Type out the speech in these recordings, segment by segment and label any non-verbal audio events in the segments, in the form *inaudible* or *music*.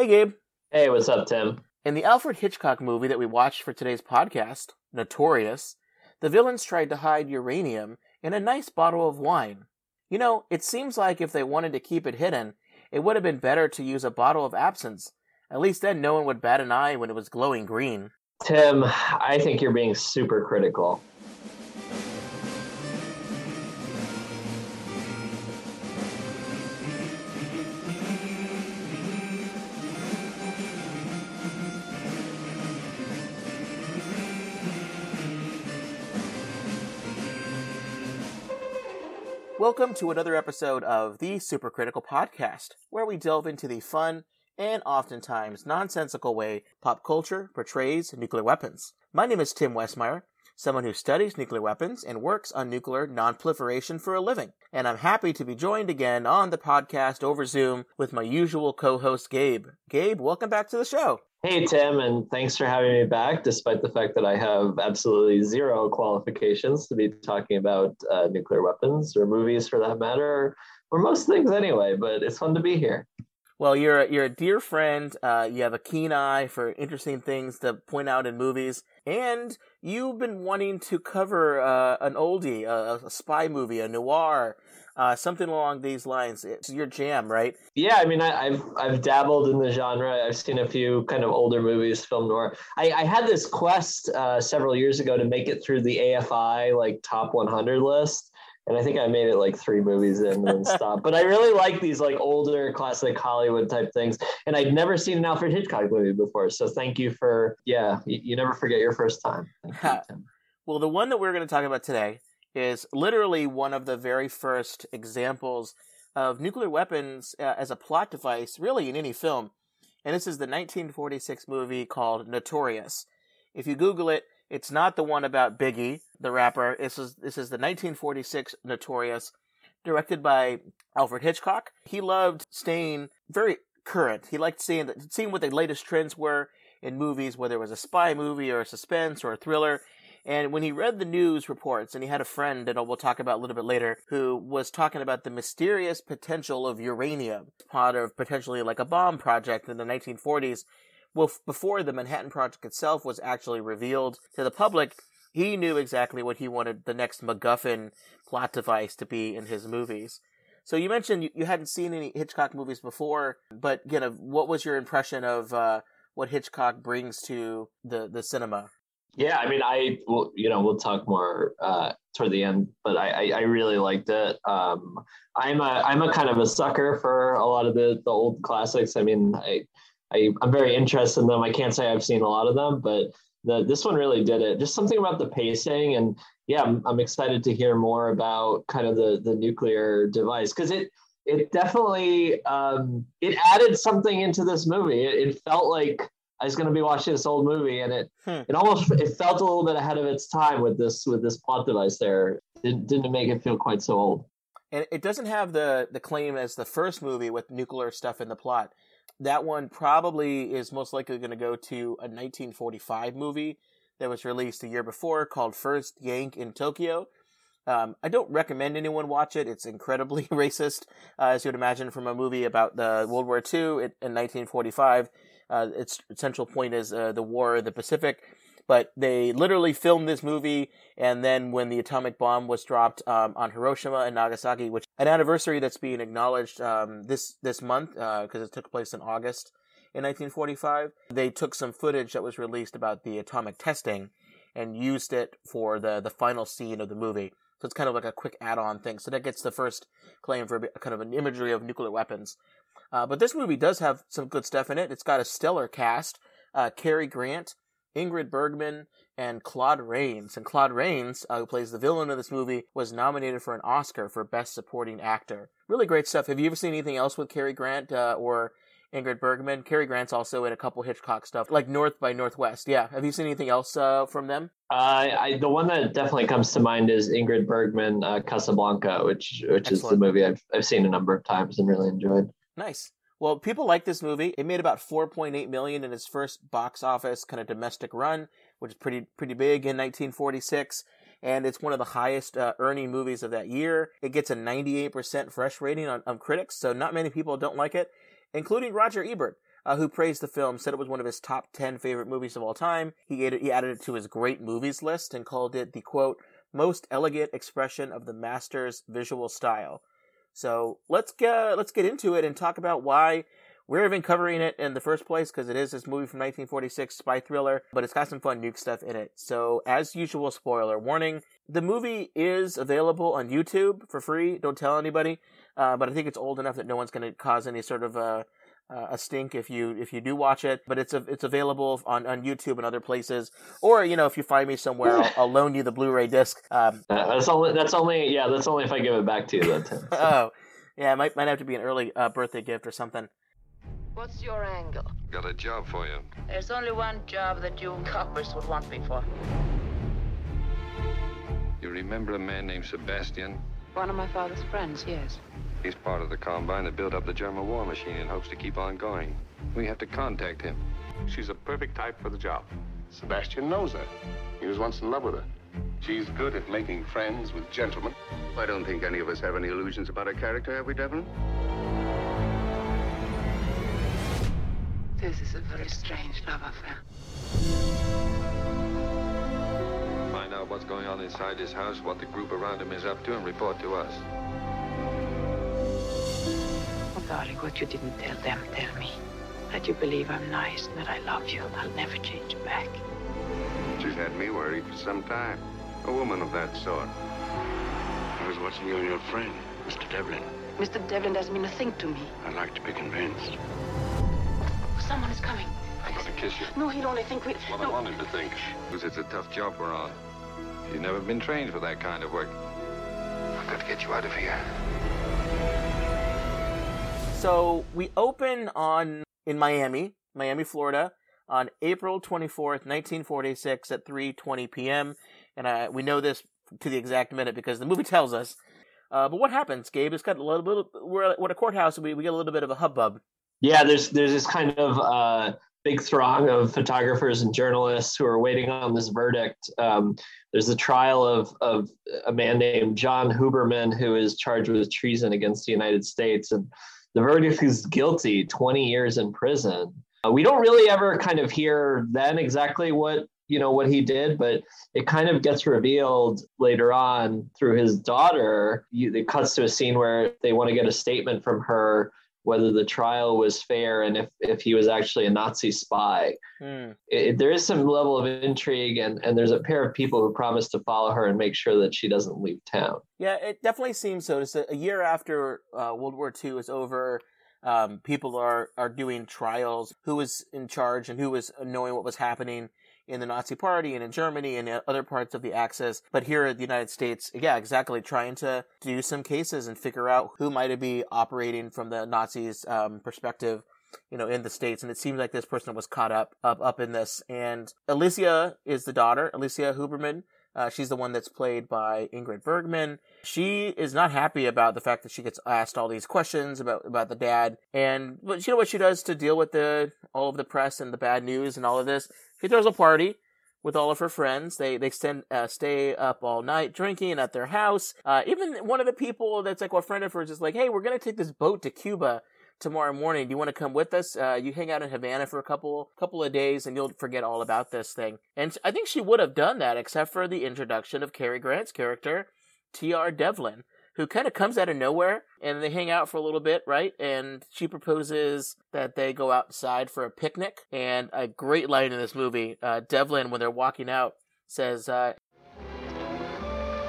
Hey, Gabe. Hey, what's up, Tim? In the Alfred Hitchcock movie that we watched for today's podcast, Notorious, the villains tried to hide uranium in a nice bottle of wine. You know, it seems like if they wanted to keep it hidden, it would have been better to use a bottle of absinthe. At least then no one would bat an eye when it was glowing green. Tim, I think you're being super critical. Welcome to another episode of the Supercritical Podcast, where we delve into the fun and oftentimes nonsensical way pop culture portrays nuclear weapons. My name is Tim Westmeyer, someone who studies nuclear weapons and works on nuclear nonproliferation for a living. And I'm happy to be joined again on the podcast over Zoom with my usual co-host Gabe. Gabe, welcome back to the show. Hey, Tim, and thanks for having me back, despite the fact that I have absolutely zero qualifications to be talking about uh, nuclear weapons or movies for that matter, or most things anyway, but it's fun to be here. Well, you're a, you're a dear friend. Uh, you have a keen eye for interesting things to point out in movies, and you've been wanting to cover uh, an oldie, a, a, spy movie, a noir, uh, something along these lines. It's your jam, right? Yeah, I mean, I, have I've dabbled in the genre. I've seen a few kind of older movies, film noir. I, I had this quest uh, several years ago to make it through the AFI like top 100 list, and I think I made it like three movies in and stopped. But I really like these like older classic Hollywood type things, and I'd never seen an Alfred Hitchcock movie before. So thank you for yeah, you, you never forget your first time. You, well, the one that we're going to talk about today is literally one of the very first examples of nuclear weapons uh, as a plot device, really in any film. And this is the 1946 movie called Notorious. If you Google it, it's not the one about Biggie, the rapper. This is this is the 1946 Notorious, directed by Alfred Hitchcock. He loved staying very current. He liked seeing the, seeing what the latest trends were in movies, whether it was a spy movie or a suspense or a thriller. And when he read the news reports, and he had a friend that we'll talk about a little bit later, who was talking about the mysterious potential of uranium, part of potentially like a bomb project in the 1940s. Well, before the Manhattan Project itself was actually revealed to the public, he knew exactly what he wanted the next MacGuffin plot device to be in his movies. So you mentioned you, hadn't seen any Hitchcock movies before, but you know, what was your impression of uh, what Hitchcock brings to the the cinema? Yeah, I mean, I will, you know, we'll talk more uh, toward the end, but I, I, I really liked it. Um, I'm a, I'm a kind of a sucker for a lot of the, the old classics. I mean, I, I, I'm very interested in them. I can't say I've seen a lot of them, but the, this one really did it. Just something about the pacing, and yeah, I'm, I'm excited to hear more about kind of the, the nuclear device because it, it definitely, um, it added something into this movie. It, it felt like I was going to be watching this old movie, and it hmm. it almost it felt a little bit ahead of its time with this with this plot device. There it didn't make it feel quite so old. And it doesn't have the the claim as the first movie with nuclear stuff in the plot. That one probably is most likely going to go to a 1945 movie that was released a year before called First Yank in Tokyo. Um, I don't recommend anyone watch it. It's incredibly *laughs* racist, uh, as you'd imagine from a movie about the World War II in, in 1945. Uh, its central point is uh, the war in the Pacific. But they literally filmed this movie, and then when the atomic bomb was dropped um, on Hiroshima and Nagasaki, which an anniversary that's being acknowledged um, this this month because uh, it took place in August in 1945, they took some footage that was released about the atomic testing and used it for the the final scene of the movie. So it's kind of like a quick add-on thing. So that gets the first claim for kind of an imagery of nuclear weapons. Uh, but this movie does have some good stuff in it. It's got a stellar cast: uh, Cary Grant, Ingrid Bergman, and Claude Rains. And Claude Rains, uh, who plays the villain of this movie, was nominated for an Oscar for Best Supporting Actor. Really great stuff. Have you ever seen anything else with Cary Grant uh, or Ingrid Bergman? Cary Grant's also in a couple Hitchcock stuff, like North by Northwest. Yeah. Have you seen anything else uh, from them? Uh, I, the one that definitely comes to mind is Ingrid Bergman, uh, Casablanca, which which Excellent. is the movie I've I've seen a number of times and really enjoyed. Nice. Well, people like this movie. It made about 4.8 million in its first box office kind of domestic run, which is pretty pretty big in 1946, and it's one of the highest uh, earning movies of that year. It gets a 98% fresh rating on, on critics, so not many people don't like it, including Roger Ebert. uh, who praised the film, said it was one of his top 10 favorite movies of all time. He added, he added it to his great movies list and called it the quote, most elegant expression of the master's visual style. So let's get, let's get into it and talk about why we're even covering it in the first place because it is this movie from 1946 spy thriller, but it's got some fun nuke stuff in it. So as usual, spoiler warning. The movie is available on YouTube for free. Don't tell anybody. Uh, but I think it's old enough that no one's going to cause any sort of uh, uh, a stink if you if you do watch it. But it's a, it's available on, on YouTube and other places. Or you know, if you find me somewhere, I'll, I'll loan you the Blu-ray disc. Um, *laughs* that's only that's only yeah that's only if I give it back to you. Then. *laughs* oh, yeah, it might might have to be an early uh, birthday gift or something. What's your angle? Got a job for you. There's only one job that you coppers would want me for. You remember a man named Sebastian? One of my father's friends, yes. He's part of the combine that built up the German war machine and hopes to keep on going. We have to contact him. She's a perfect type for the job. Sebastian knows her. He was once in love with her. She's good at making friends with gentlemen. I don't think any of us have any illusions about her character, have we, Devlin? This is a very strange love affair. Find out what's going on inside this house, what the group around him is up to, and report to us. Darling, what you didn't tell them, tell me. That you believe I'm nice and that I love you and I'll never change back. She's had me worried for some time. A woman of that sort. I was watching you and your friend, Mr. Devlin. Mr. Devlin doesn't mean a thing to me. I'd like to be convinced. Someone is coming. I'm gonna kiss you. No, he'll only think we... What no. I want him to think. Because it's a tough job we're on. You've never been trained for that kind of work. I've got to get you out of here. So we open on in Miami, Miami, Florida, on April 24th, 1946 at 3:20 p.m. And uh, we know this to the exact minute because the movie *laughs* tells us. Uh, but what happens, Gabe? It's got a little bit. We're at a courthouse. We we get a little bit of a hubbub. Yeah, there's there's this kind of uh, big throng of photographers and journalists who are waiting on this verdict. Um, there's the trial of of a man named John Huberman who is charged with treason against the United States, and the verdict is guilty, 20 years in prison. Uh, we don't really ever kind of hear then exactly what you know what he did, but it kind of gets revealed later on through his daughter. It cuts to a scene where they want to get a statement from her whether the trial was fair and if, if he was actually a Nazi spy. Hmm. It, there is some level of intrigue, and, and there's a pair of people who promise to follow her and make sure that she doesn't leave town. Yeah, it definitely seems so. It's a, a year after uh, World War II is over. Um, people are, are doing trials. Who was in charge and who was knowing what was happening in the Nazi Party and in Germany and other parts of the Axis. But here in the United States, yeah, exactly, trying to do some cases and figure out who might be operating from the Nazis' um, perspective you know, in the states, and it seems like this person was caught up up up in this. And Alicia is the daughter, Alicia Huberman. Uh, she's the one that's played by Ingrid Bergman. She is not happy about the fact that she gets asked all these questions about about the dad, and but you know what she does to deal with the all of the press and the bad news and all of this. She throws a party with all of her friends. They they uh, stay up all night drinking at their house. Uh, even one of the people that's like a friend of hers is like, "Hey, we're gonna take this boat to Cuba." tomorrow morning. Do you want to come with us? Uh, you hang out in Havana for a couple couple of days, and you'll forget all about this thing. And I think she would have done that, except for the introduction of Cary Grant's character, T.R. Devlin, who kind of comes out of nowhere, and they hang out for a little bit, right? And she proposes that they go outside for a picnic. And a great line in this movie, uh, Devlin, when they're walking out, says, uh,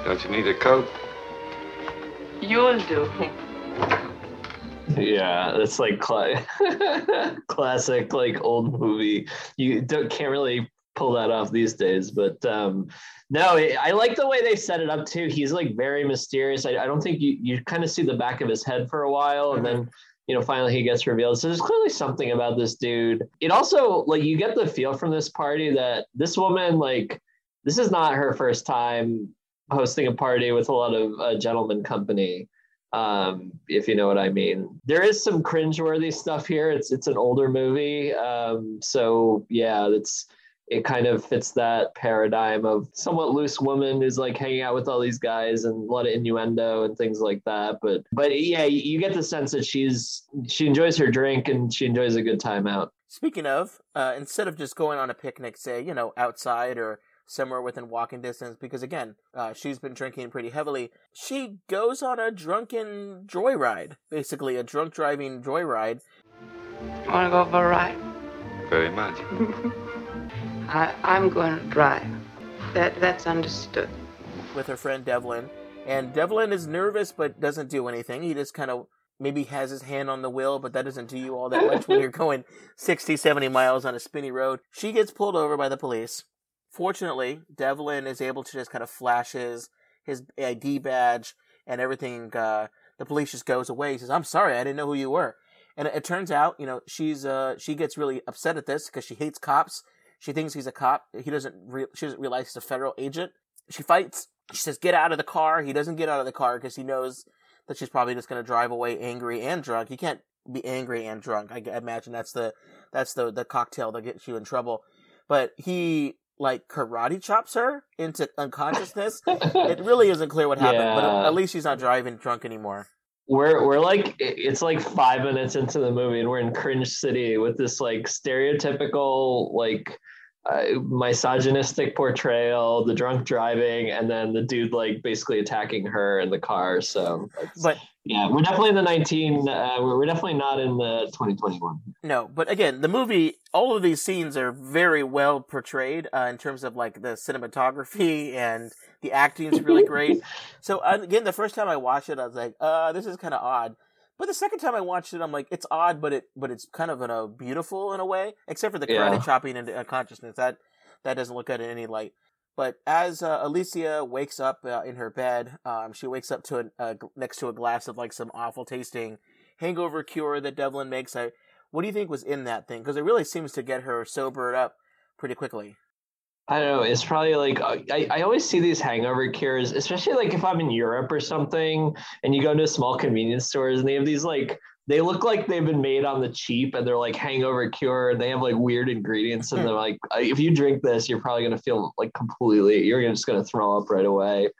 Don't you need a coat? You'll do. Yeah, it's like cla- *laughs* classic, like old movie. You don't can't really pull that off these days, but um, no, it, I like the way they set it up too. He's like very mysterious. I, I don't think you you kind of see the back of his head for a while, and then you know finally he gets revealed. So there's clearly something about this dude. It also like you get the feel from this party that this woman like this is not her first time hosting a party with a lot of uh, gentleman company um, if you know what I mean. There is some cringeworthy stuff here. It's it's an older movie, um, so yeah, it's it kind of fits that paradigm of somewhat loose woman who's like hanging out with all these guys and a lot of innuendo and things like that. But but yeah, you get the sense that she's she enjoys her drink and she enjoys a good time out. Speaking of, uh, instead of just going on a picnic, say you know outside or somewhere within walking distance, because again, uh, she's been drinking pretty heavily. She goes on a drunken joyride, basically a drunk driving joyride. Want to go for a ride? Very much. *laughs* I, I'm going to drive. That that's understood. with her friend Devlin. And Devlin is nervous but doesn't do anything. He just kind of maybe has his hand on the wheel, but that doesn't do you all that much when you're *laughs* going 60, 70 miles on a spinny road. She gets pulled over by the police. Fortunately, Devlin is able to just kind of flash his, his ID badge and everything. Uh, the police just goes away. He says, I'm sorry, I didn't know who you were. And it, it turns out, you know, she's, uh, she gets really upset at this because she hates cops. She thinks he's a cop. He doesn't, re- she doesn't realize he's a federal agent. She fights. She says, "Get out of the car." He doesn't get out of the car because he knows that she's probably just going to drive away angry and drunk. He can't be angry and drunk. I imagine that's the that's the the cocktail that gets you in trouble. But he like karate chops her into unconsciousness. it really isn't clear what happened, but at least she's not driving drunk anymore. We're we're like it's like five minutes into the movie and we're in cringe city with this like stereotypical like uh, misogynistic portrayal, the drunk driving, and then the dude like basically attacking her in the car. So, But yeah, we're definitely in the nineteen. Uh, we're we're definitely not in the twenty twenty one. No, but again, the movie, all of these scenes are very well portrayed uh, in terms of like the cinematography and the acting is really great. *laughs* So uh, again, the first time I watched it, I was like, uh, this is kind of odd. But the second time I watched it, I'm like, it's odd, but it but it's kind of in a beautiful in a way, except for the karate Yeah. chopping into unconsciousness. That that doesn't look good in any light. But as uh, Alicia wakes up uh, in her bed, um, she wakes up to a, a, next to a glass of like some awful tasting hangover cure that Devlin makes. I, what do you think was in that thing? Because it really seems to get her sobered up pretty quickly. I don't know. It's probably like uh, I, I always see these hangover cures, especially like if I'm in Europe or something, and you go into small convenience stores and they have these like they look like they've been made on the cheap and they're like hangover cure and they have like weird ingredients and they're like if you drink this you're probably gonna feel like completely you're just gonna throw up right away.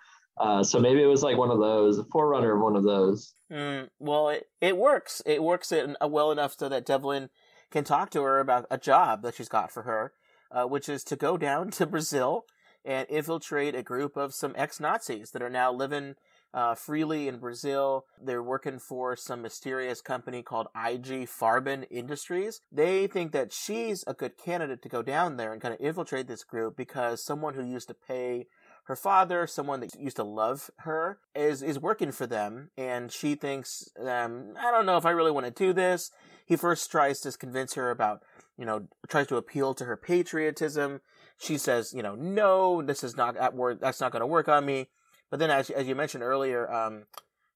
Uh, so maybe it was like one of those, a forerunner of one of those. Mm, well, it, it works. It works in, uh, well enough so that Devlin can talk to her about a job that she's got for her, uh, which is to go down to Brazil and infiltrate a group of some ex Nazis that are now living uh, freely in Brazil. They're working for some mysterious company called IG Farben Industries. They think that she's a good candidate to go down there and kind of infiltrate this group because someone who used to pay her father, someone that used to love her, is is working for them, and she thinks, um, I don't know if I really want to do this. He first tries to convince her about, you know, tries to appeal to her patriotism. She says, you know, no, this is not at work. That's not going to work on me. But then, as as you mentioned earlier, um,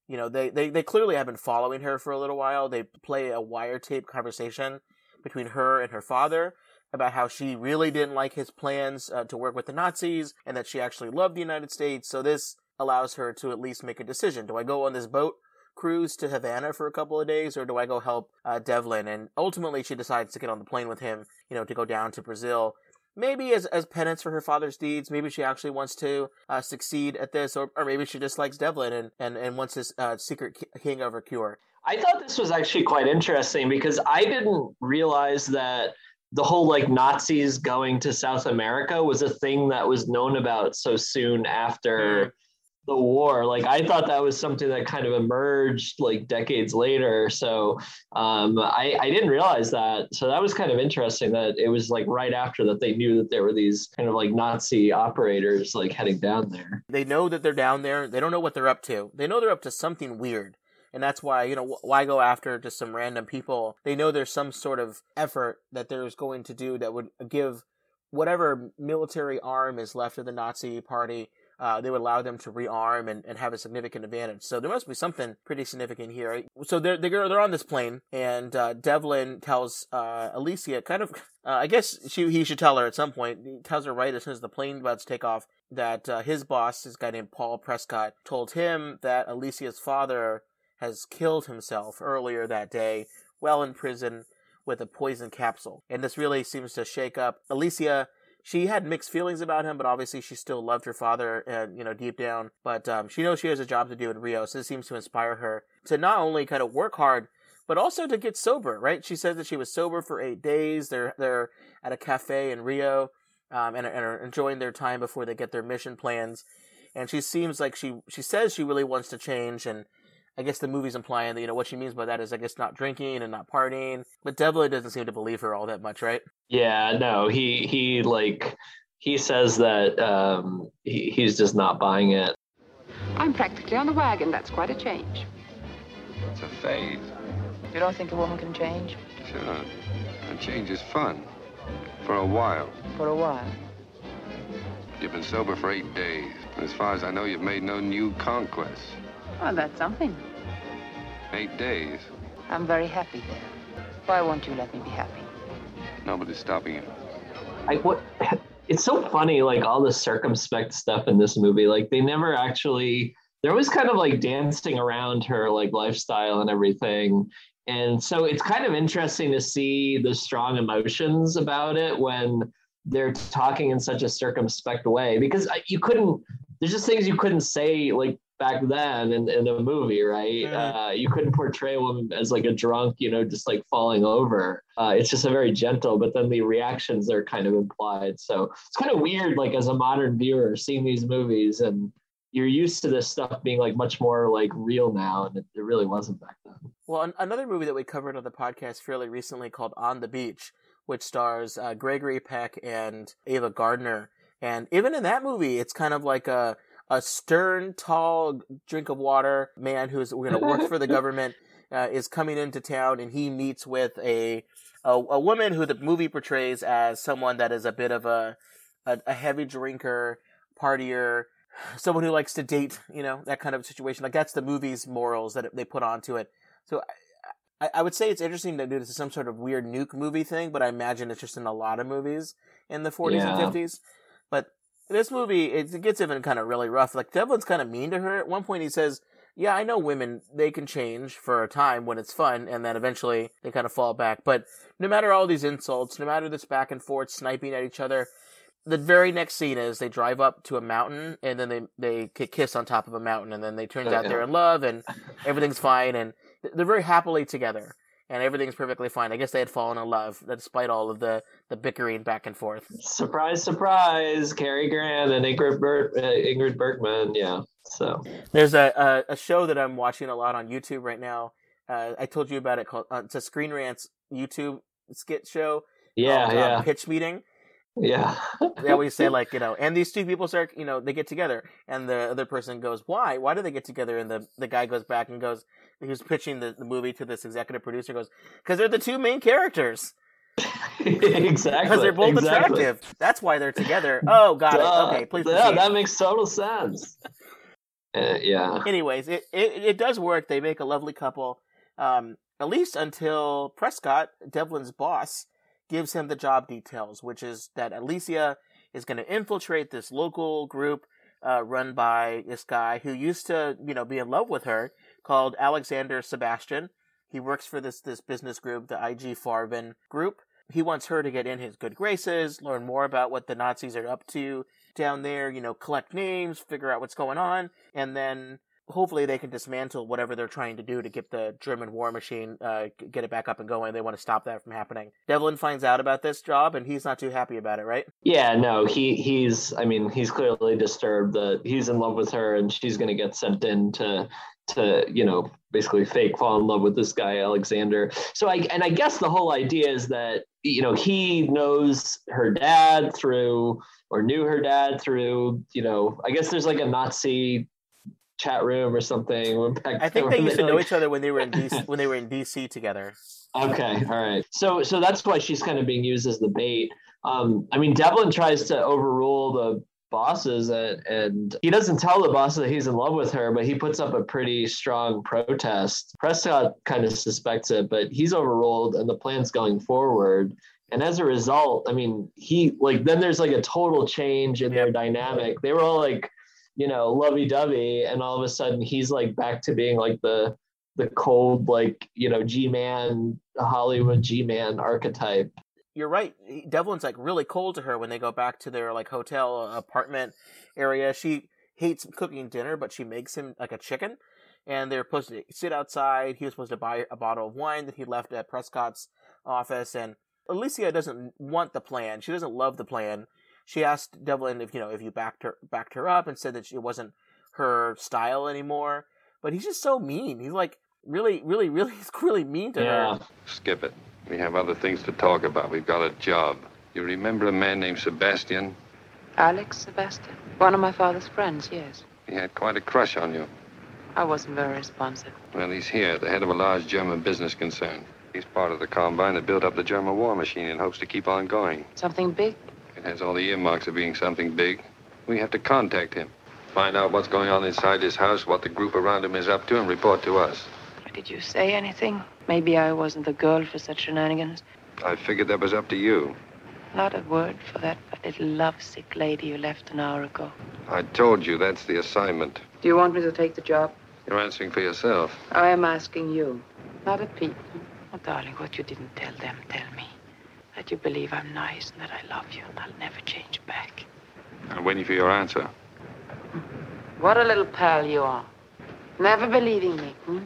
you know, they, they they clearly have been following her for a little while. They play a wiretape conversation between her and her father about how she really didn't like his plans uh, to work with the Nazis and that she actually loved the United States. So this allows her to at least make a decision. Do I go on this boat cruise to Havana for a couple of days or do I go help uh, Devlin? And ultimately she decides to get on the plane with him, you know, to go down to Brazil. Maybe as, as penance for her father's deeds. Maybe she actually wants to uh, succeed at this, or, or maybe she just likes Devlin and, and, and wants his uh, secret ki- hangover cure. I thought this was actually quite interesting because I didn't realize that the whole like Nazis going to South America was a thing that was known about so soon after the war. Like I thought that was something that kind of emerged like decades later. So um, I, I didn't realize that. So that was kind of interesting that it was like right after that they knew that there were these kind of like Nazi operators like heading down there. They know that they're down there. They don't know what they're up to. They know they're up to something weird. And that's why, you know, why go after just some random people? They know there's some sort of effort that there's going to do that would give whatever military arm is left of the Nazi party, uh, they would allow them to rearm and, and have a significant advantage. So there must be something pretty significant here. So they're, they're, they're on this plane and, uh, Devlin tells, uh, Alicia kind of, uh, I guess she, he should tell her at some point, he tells her right as soon as the plane about to take off that, uh, his boss, this guy named Paul Prescott, told him that Alicia's father has killed himself earlier that day while in prison with a poison capsule. And this really seems to shake up Alicia she had mixed feelings about him, but obviously she still loved her father, and you know, deep down. But um, she knows she has a job to do in Rio, so this seems to inspire her to not only kind of work hard, but also to get sober. Right? She says that she was sober for eight days. They're they're at a cafe in Rio, um, and, and are enjoying their time before they get their mission plans. And she seems like she she says she really wants to change, and I guess the movie's implying that you know what she means by that is I guess not drinking and not partying. But Devlin doesn't seem to believe her all that much, right? Yeah, no, he he like he says that um, he, he's just not buying it. I'm practically on the wagon. That's quite a change. It's a phase. You don't think a woman can change? Sure. And change is fun. For a while. For a while. You've been sober for eight days. And as far as I know, you've made no new conquests. Well, that's something. Eight days. I'm very happy there. Why won't you let me be happy? Nobody's stopping you. I what *laughs* it's so funny, like all the circumspect stuff in this movie. Like they never actually they're always kind of like dancing around her like lifestyle and everything. And so it's kind of interesting to see the strong emotions about it when they're talking in such a circumspect way because you couldn't there's just things you couldn't say like back then in, in the movie right? Uh, you couldn't portray a woman as like a drunk you know just like falling over. Uh, it's just a very gentle but then the reactions are kind of implied. So it's kind of weird like as a modern viewer seeing these movies and you're used to this stuff being like much more like real now and it, it really wasn't back then. Well, an- another movie that we covered on the podcast fairly recently called On the Beach, which stars uh, Gregory Peck and Ava Gardner. And even in that movie, it's kind of like a a stern, tall drink of water man who's going to work for the *laughs* government uh, is coming into town, and he meets with a, a a woman who the movie portrays as someone that is a bit of a a, a heavy drinker, partier, someone who likes to date, you know, that kind of situation. Like that's the movie's morals that they put onto it. So I, I would say it's interesting to do this is some sort of weird nuke movie thing, but I imagine it's just in a lot of movies in the 40s Yeah. and 50s. But this movie, it, gets even kind of really rough. Like Devlin's kind of mean to her. At one point, he says, "Yeah, I know women; they can change for a time when it's fun, and then eventually they kind of fall back." But no matter all these insults, no matter this back and forth sniping at each other, the very next scene is they drive up to a mountain and then they they kiss on top of a mountain and then they turns uh, out they're in love and everything's fine and they're very happily together and everything's perfectly fine. I guess they had fallen in love despite all of the the bickering back and forth. surprise surprise Cary Grant and Ingrid, Ber- uh, Ingrid Bergman yeah so There's a, a a show that I'm watching a lot on YouTube right now. Uh, I told you about it called uh, it's a Screen Rants YouTube skit show. yeah called, um, yeah pitch meeting. Yeah. *laughs* They always say *laughs* like you know and these two people start you know they get together and the other person goes why? Why do they get together? And the the guy goes back and goes he was pitching the, the movie to this executive producer goes because they're the two main characters. *laughs* Exactly. Because they're both exactly. attractive. That's why they're together. Oh got Duh. it okay please yeah proceed. that makes total sense. Uh, yeah. Anyways it, it it does work. They make a lovely couple. Um at least until prescott devlin's boss gives him the job details which is that alicia is going to infiltrate this local group uh, run by this guy who used to you know be in love with her called alexander sebastian. He works for this this business group the ig farben group. He wants her to get in his good graces learn more about what the nazis are up to down there you know collect names figure out what's going on and then hopefully they can dismantle whatever they're trying to do to get the German war machine, uh, get it back up and going. They want to stop that from happening. Devlin finds out about this job and he's not too happy about it, right? Yeah, no, he he's I mean, he's clearly disturbed that he's in love with her and she's gonna get sent in to to, you know, basically fake fall in love with this guy, Alexander. So I and I guess the whole idea is that, you know, he knows her dad through or knew her dad through, you know, I guess there's like a Nazi chat room or something. when back I think they used to *laughs* know like- each other when they were in DC, when they were in DC together. Okay, all right. So so that's why she's kind of being used as the bait. Um, I mean, Devlin tries to overrule the bosses, and, and he doesn't tell the bosses that he's in love with her, but he puts up a pretty strong protest. Prescott kind of suspects it, but he's overruled, and the plan's going forward. And as a result, I mean, he like then there's like a total change in their dynamic. They were all like, you know, lovey-dovey, and all of a sudden he's like back to being like the the cold, like, you know, G man, Hollywood G man archetype. you're right. Devlin's like really cold to her when they go back to their like hotel uh, apartment area. She hates cooking dinner, but she makes him like a chicken. And they're supposed to sit outside. He was supposed to buy a bottle of wine that he left at Prescott's office. And Alicia doesn't want the plan. She doesn't love the plan. She asked Devlin if you know if you backed her backed her up and said that it wasn't her style anymore. But he's just so mean. He's like really, really, really, *laughs* he's really mean to Yeah. her. Skip it. We have other things to talk about. We've got a job. You remember a man named Sebastian? Alex Sebastian. One of my father's friends, yes. He had quite a crush on you. I wasn't very responsive. Well, he's here, the head of a large German business concern. He's part of the combine that built up the German war machine and hopes to keep on going. Something big? It has all the earmarks of being something big. We have to contact him, find out what's going on inside his house, what the group around him is up to, and report to us. Did you say anything? Maybe I wasn't the girl for such shenanigans. I figured that was up to you. Not a word for that little lovesick lady you left an hour ago. I told you that's the assignment. Do you want me to take the job? You're answering for yourself. I am asking you, not at Pete. Oh, darling, what you didn't tell them, tell me. That you believe I'm nice and that I love you and I'll never change back. I'm waiting for your answer. What a little pal you are. Never believing me, hmm?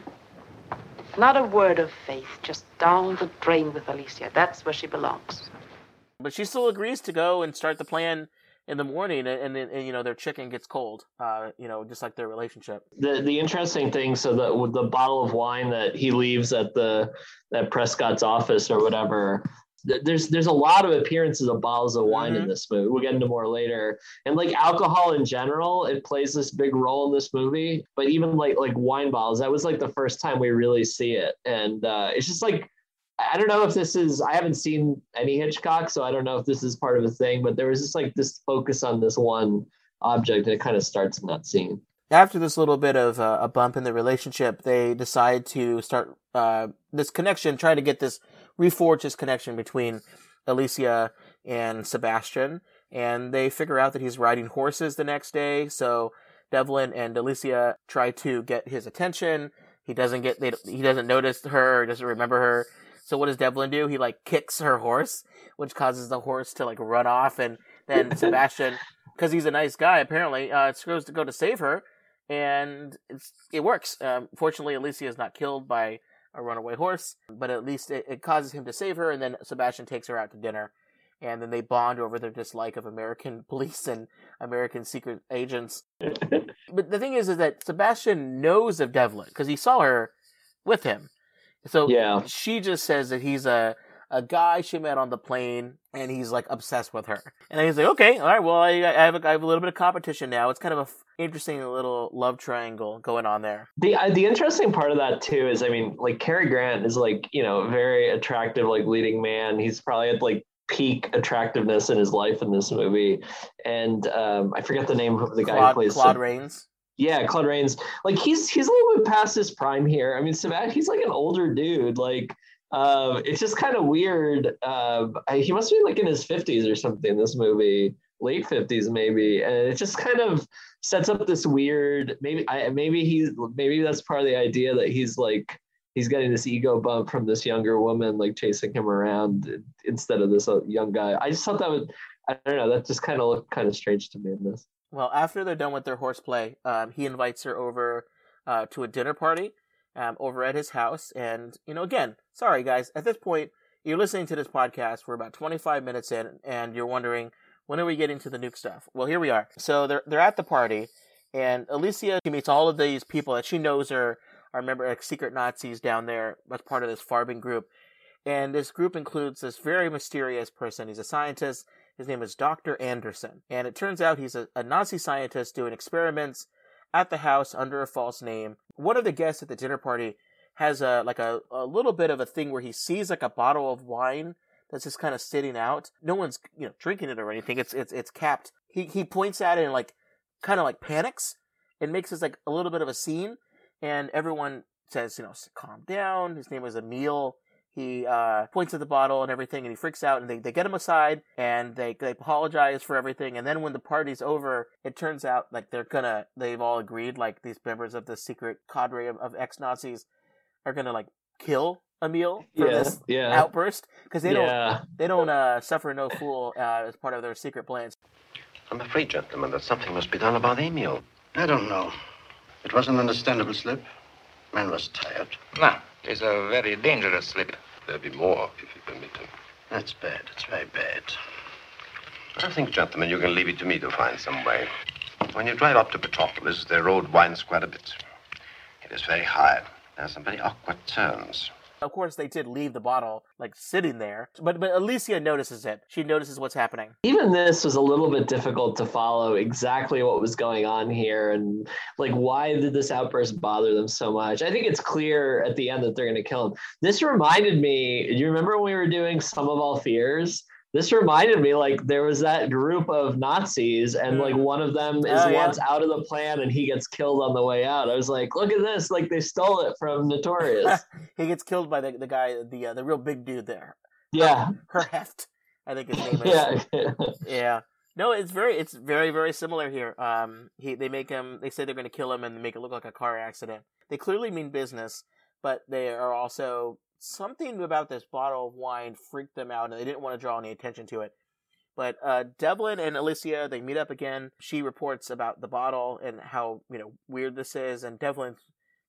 Not a word of faith, just down the drain with Alicia. That's where she belongs. But she still agrees to go and start the plan in the morning, and, and, and you know their chicken gets cold. Uh, you know, just like their relationship. the the interesting thing so the with the bottle of wine that he leaves at the at prescott's office or whatever th- there's there's a lot of appearances of bottles of wine in Mhm. this movie we'll get into more later and like alcohol in general it plays this big role in this movie but even like like wine bottles that was like the first time we really see it and uh it's just like I don't know if this is I haven't seen any Hitchcock, so I don't know if this is part of a thing, but there was just like this focus on this one object and it kind of starts in that scene. After this little bit of uh, a bump in the relationship, they decide to start uh, this connection, try to get this reforge his connection between Alicia and Sebastian, and they figure out that he's riding horses the next day. So Devlin and Alicia try to get his attention. He doesn't get they, he doesn't notice her, or doesn't remember her. So what does Devlin do? He like kicks her horse, which causes the horse to like run off, and then *laughs* Sebastian, because he's a nice guy apparently, uh, goes to go to save her, and it's, it works. Um, fortunately, Alicia is not killed by a runaway horse, but at least it, it causes him to save her, and then Sebastian takes her out to dinner, and then they bond over their dislike of American *laughs* police and American secret agents. *laughs* but the thing is, is that Sebastian knows of Devlin because he saw her with him. So Yeah. she just says that he's a a guy she met on the plane, and he's like obsessed with her. And he's like, okay, all right, well, I, I have a, I have a little bit of competition now. It's kind of a f- interesting little love triangle going on there. The uh, the interesting part of that too is, I mean, like Cary Grant is like you know very attractive, like leading man. He's probably at like peak attractiveness in his life in this movie, and um, I forget the name of the guy who plays. Claude Seb- Rains. Yeah, Claude Rains. Like he's he's a little bit past his prime here. I mean, Sebastian, he's like an older dude. Like um, it's just kind of weird. Um, I, he must be like in his fifties or something. This movie, late fifties maybe, and it just kind of sets up this weird. Maybe I maybe he's maybe that's part of the idea that he's like he's getting this ego bump from this younger woman like chasing him around instead of this uh, young guy. I just thought that would. I don't know. That just kind of looked kind of strange to me in this. Well, after they're done with their horseplay, um, he invites her over uh, to a dinner party um, over at his house. And, you know, again, sorry guys, at this point, you're listening to this podcast. We're about 25 minutes in, and you're wondering, when are we getting to the nuke stuff? Well, here we are. So they're, they're at the party, and Alicia meets all of these people that she knows are, are remember, like secret Nazis down there as part of this Farben group. And this group includes this very mysterious person. He's a scientist. His name is Dr. Anderson. And it turns out he's a, a Nazi scientist doing experiments at the house under a false name. One of the guests at the dinner party has a like a, a little bit of a thing where he sees like a bottle of wine that's just kind of sitting out. No one's you know drinking it or anything. It's it's it's capped. He he points at it and like kind of like panics and makes this like a little bit of a scene. And everyone says you know calm down. His name is Emil he uh, points at the bottle and everything, and he freaks out. And they, they get him aside, and they they apologize for everything. And then when the party's over, it turns out like they're gonna they've all agreed like these members of the secret cadre of, of ex Nazis are gonna like kill Emil for Yeah, this yeah. outburst because they don't they don't uh, suffer no fool uh, as part of their secret plans. I'm afraid, gentlemen, that something must be done about Emil. I don't know. It was an understandable slip. Man was tired. No, it's a very dangerous slip. There'll be more, if you permit him. That's bad. It's very bad. I think, gentlemen, you can leave it to me to find some way. When you drive up to Petropolis, the road winds quite a bit. It is very high. There are some very awkward turns. Of course, they did leave the bottle like sitting there, but but Alicia notices it. She notices what's happening. even this was a little bit difficult to follow exactly what was going on here and like why did this outburst bother them so much i think it's clear at the end that they're going to kill him this reminded me do you remember when we were doing Sum of All Fears this reminded me like there was that group of nazis and like one of them is Oh, yeah. once out of the plan and he gets killed on the way out i was like look at this like they stole it from *laughs* notorious he gets killed by the the guy, the uh, the real big dude there. yeah Her heft, I think his name is. yeah *laughs* Yeah. No, it's very it's very very similar here. Um, he they make him they say they're going to kill him and make it look like a car accident. They clearly mean business, but they are also something about this bottle of wine freaked them out and they didn't want to draw any attention to it. But uh, Devlin and Alicia they meet up again. She reports about the bottle and how you know weird this is, and Devlin's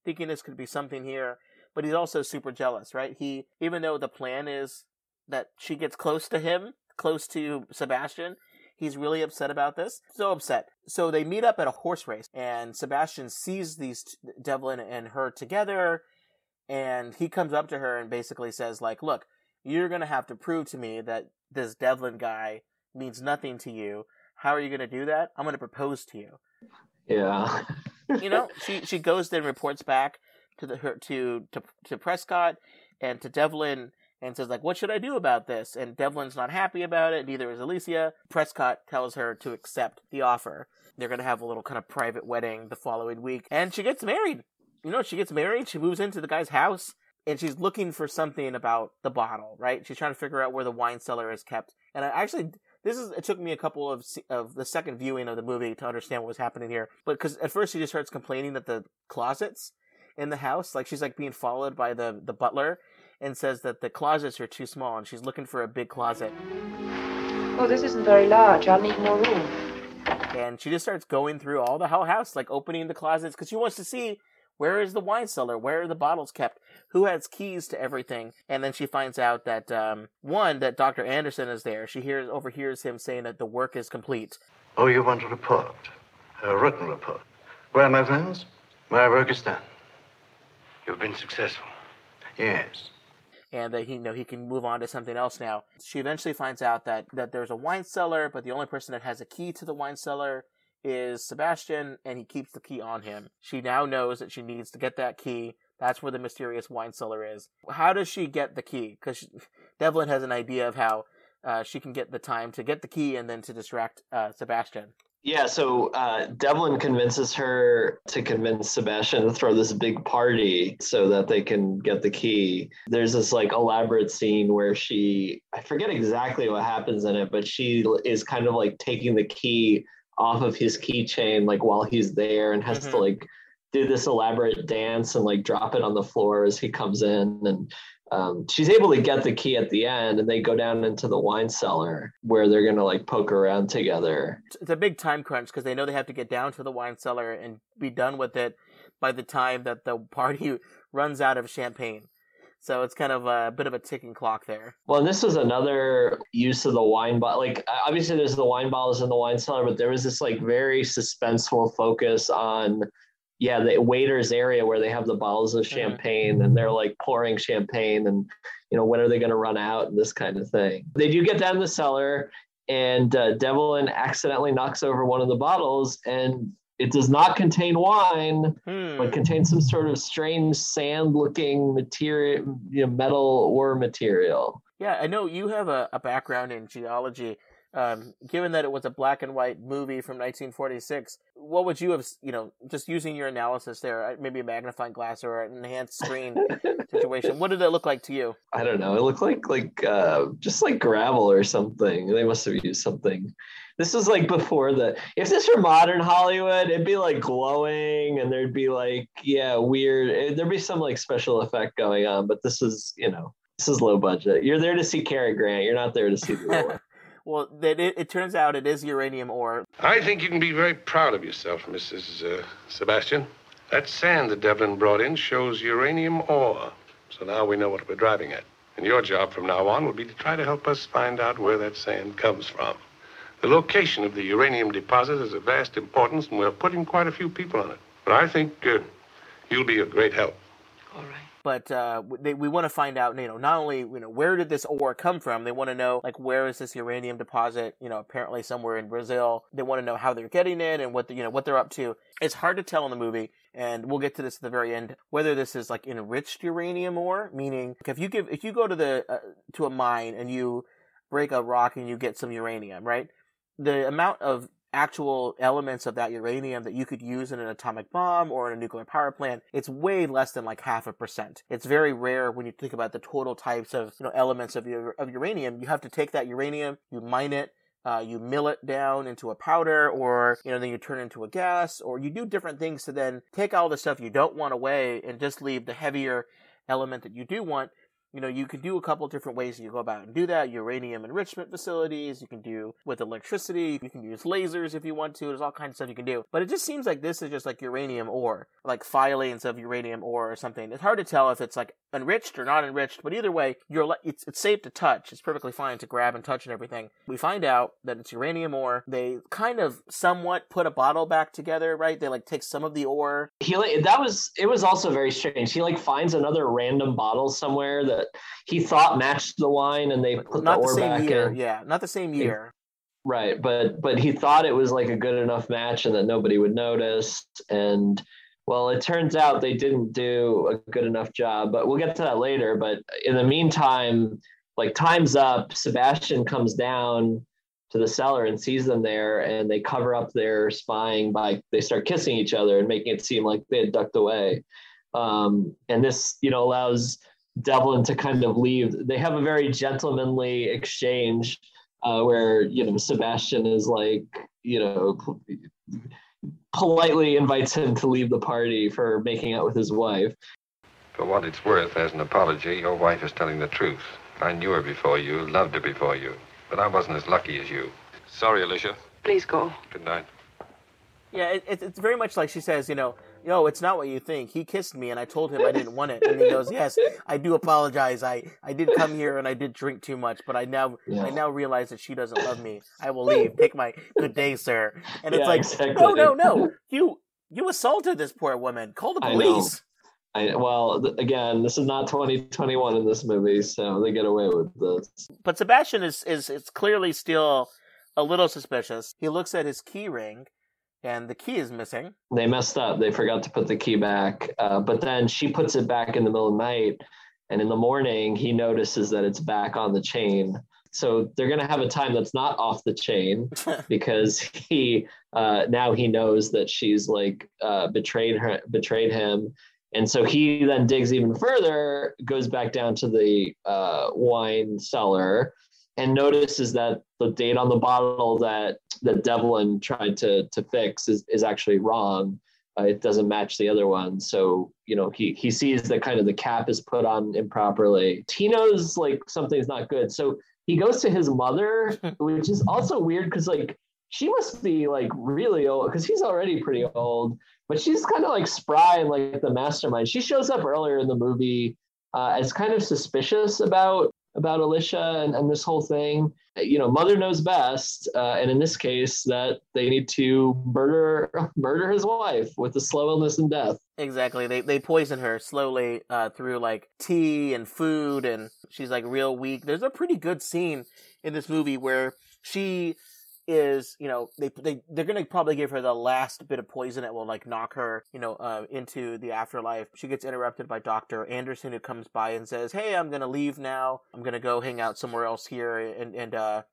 thinking this could be something here. But he's also super jealous, right? He even though the plan is that she gets close to him, close to Sebastian, He's really upset about this. So upset. So they meet up at a horse race, and Sebastian sees these t- Devlin and her together, and he comes up to her and basically says, like, look, you're gonna have to prove to me that this Devlin guy means nothing to you. How are you gonna do that? I'm gonna propose to you. yeah You know, *laughs* she she goes then reports back to the her to to to Prescott and to Devlin and says like, "What should I do about this?" And Devlin's not happy about it. Neither is Alicia. Prescott tells her to accept the offer. They're gonna have a little kind of private wedding the following week, and she gets married. You know, she gets married. She moves into the guy's house, and she's looking for something about the bottle. Right? She's trying to figure out where the wine cellar is kept. And I actually, this is it took me a couple of of the second viewing of the movie to understand what was happening here. But because at first she just starts complaining that the closets in the house, like she's like being followed by the the butler, and says that the closets are too small, and she's looking for a big closet. Oh, this isn't very large. I'll need more room. And she just starts going through all the whole house, like opening the closets, because she wants to see where is the wine cellar, where are the bottles kept, who has keys to everything. And then she finds out that um, one that Doctor Anderson is there. She hears overhears him saying that the work is complete. Oh, you want a report? A written report. Well, my friends, my work is done. You've been successful. Yes. and that he you know he can move on to something else now. She eventually finds out that that there's a wine cellar, but the only person that has a key to the wine cellar is Sebastian, and he keeps the key on him. She now knows that she needs to get that key. That's where the mysterious wine cellar is. How does she get the key? Because Devlin has an idea of how uh, she can get the time to get the key and then to distract uh, Sebastian. Yeah, so uh, Devlin convinces her to convince Sebastian to throw this big party so that they can get the key. There's this like elaborate scene where she, I forget exactly what happens in it, but she is kind of like taking the key off of his keychain like while he's there and has to Mhm. like do this elaborate dance and like drop it on the floor as he comes in and um, she's able to get the key at the end and they go down into the wine cellar where they're gonna like poke around together it's a big time crunch because they know they have to get down to the wine cellar and be done with it by the time that the party *laughs* runs out of champagne. So it's kind of a bit of a ticking clock there. Well, and this was another use of the wine bottle. Like, obviously, there's the wine bottles in the wine cellar, but there was this like very suspenseful focus on, yeah, the waiters area where they have the bottles of champagne and they're like pouring champagne and, you know, when are they going to run out and this kind of thing. They do get down the cellar, and uh, Devlin accidentally knocks over one of the bottles, and it does not contain wine Hmm. but contains some sort of strange sand-looking material, you know, metal or material. Yeah, I know you have a, a background in geology. Um, given that it was a black and white movie from 1946, what would you have, you know, just using your analysis there, uh, maybe a magnifying glass or an enhanced screen *laughs* situation, what did it look like to you? I don't know. It looked like like uh, just like gravel or something. They must have used something. This was like before the. If this were modern Hollywood, it'd be like glowing, and there'd be like yeah, weird. eh, There'd be some like special effect going on. But this is you know this is low budget. You're there to see Cary Grant. You're not there to see the war. Well, that it, it turns out it is uranium ore. I think you can be very proud of yourself, Mrs. Uh, Sebastian. That sand that Devlin brought in shows uranium ore. So now we know what we're driving at. And your job from now on will be to try to help us find out where that sand comes from. The location of the uranium deposit is of vast importance, and we're putting quite a few people on it. But I think uh, you'll be a great help. But uh, they, we want to find out, you know, not only you know where did this ore come from. They want to know like where is this uranium deposit? You know, apparently somewhere in Brazil. They want to know how they're getting it and what the, you know what they're up to. It's hard to tell in the movie, and we'll get to this at the very end. Whether this is like enriched uranium ore, meaning if you give if you go to the uh, to a mine and you break a rock and you get some uranium, right? The amount of actual elements of that uranium that you could use in an atomic bomb or in a nuclear power plant, it's way less than like half a percent. It's very rare when you think about the total types of you know elements of your of uranium. You have to take that uranium, you mine it, uh, you mill it down into a powder, or you know then you turn it into a gas, or you do different things to then take all the stuff you don't want away and just leave the heavier element that you do want you know, you can do a couple different ways you go about and do that. Uranium enrichment facilities, you can do with electricity, you can use lasers if you want to. There's all kinds of stuff you can do. But it just seems like this is just like uranium ore, like filings of uranium ore or something. It's hard to tell if it's like enriched or not enriched, but either way, you're it's it's safe to touch. It's perfectly fine to grab and touch and everything. We find out that it's uranium ore. They kind of somewhat put a bottle back together, right? They like take some of the ore. he like that was it was also very strange. He like finds another random bottle somewhere that he thought matched the wine, and they put Not the the same back year, in. yeah, not the same year. Right, but but he thought it was like a good enough match and that nobody would notice. And well, it turns out they didn't do a good enough job. But we'll get to that later. But in the meantime, like time's up. Sebastian comes down to the cellar and sees them there, and they cover up their spying by they start kissing each other and making it seem like they had ducked away. Um, and this, you know, allows Devlin to kind of leave. They have a very gentlemanly exchange uh, where you know Sebastian is like you know politely invites him to leave the party for making out with his wife. For what it's worth, as an apology, your wife is telling the truth. I knew her before you, loved her before you, but I wasn't as lucky as you. Sorry, Alicia. Please go. Good night. Yeah, it, it, it's very much like she says, you know, no, it's not what you think. He kissed me, and I told him I didn't want it, and he goes, "Yes, I do apologize. I, I did come here and I did drink too much, but I now Yeah. I now realize that she doesn't love me. I will leave. Take my good day, sir." And it's like, exactly. no, no, no, you you assaulted this poor woman. Call the police. I, well, th- again, this is not 2021 in this movie, so they get away with this. But Sebastian is is is clearly still a little suspicious. He looks at his key ring, and the key is missing. They messed up. They forgot to put the key back, uh, but then she puts it back in the middle of the night, and in the morning he notices that it's back on the chain. So they're gonna have a time that's not off the chain *laughs* because he uh, now he knows that she's like uh, betrayed her, betrayed him, and so he then digs even further, goes back down to the uh, wine cellar, and notices that the date on the bottle that that Devlin tried to to fix is is actually wrong. Uh, it doesn't match the other one, so you know he he sees that kind of the cap is put on improperly. He knows like something's not good, so he goes to his mother, *laughs* which is also weird because like she must be like really old because he's already pretty old, but she's kind of like spry and like the mastermind. She shows up earlier in the movie uh, as kind of suspicious about about Alicia and, and this whole thing. You know, mother knows best, uh, and in this case, that they need to murder *laughs* murder his wife with a slow illness and death. Exactly. They they poison her slowly uh, through like tea and food, and she's like real weak. There's a pretty good scene in this movie where she is, you know, they they they're gonna probably give her the last bit of poison that will like knock her, you know, uh, into the afterlife. She gets interrupted by Doctor Anderson, who comes by and says, "Hey, I'm gonna leave now. I'm gonna go hang out somewhere else here." And and uh,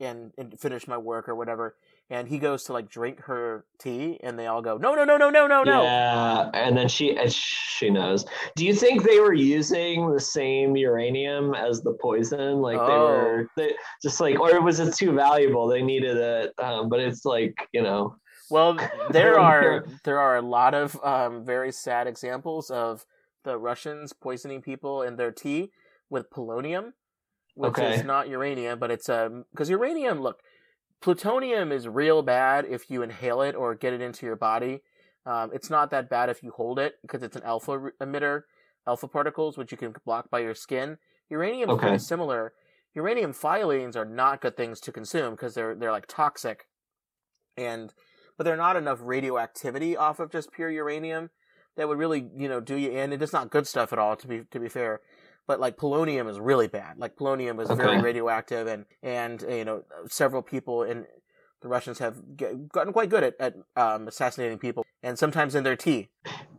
and, and finish my work or whatever. And he goes to like drink her tea, and they all go, no, no, no, no, no, no, no. Yeah, and then she she knows. Do you think they were using the same uranium as the poison? Like they were Oh. they, just like, or was it too valuable? They needed it, um, but it's like you know. Well, there *laughs* are there are a lot of um, very sad examples of the Russians poisoning people in their tea with polonium, which Okay. is not uranium, but it's a because uranium. Look, plutonium is real bad if you inhale it or get it into your body. Um, it's not that bad if you hold it because it's an alpha emitter, alpha particles, which you can block by your skin. Uranium is Okay. very similar. Uranium filings are not good things to consume because they're they're like toxic, and but they're not enough radioactivity off of just pure uranium that would really you know do you in. It is not good stuff at all to be to be fair. But like polonium is really bad. Like polonium is very radioactive, and and you know several people in the Russians have get, gotten quite good at, at um, assassinating people, and sometimes in their tea.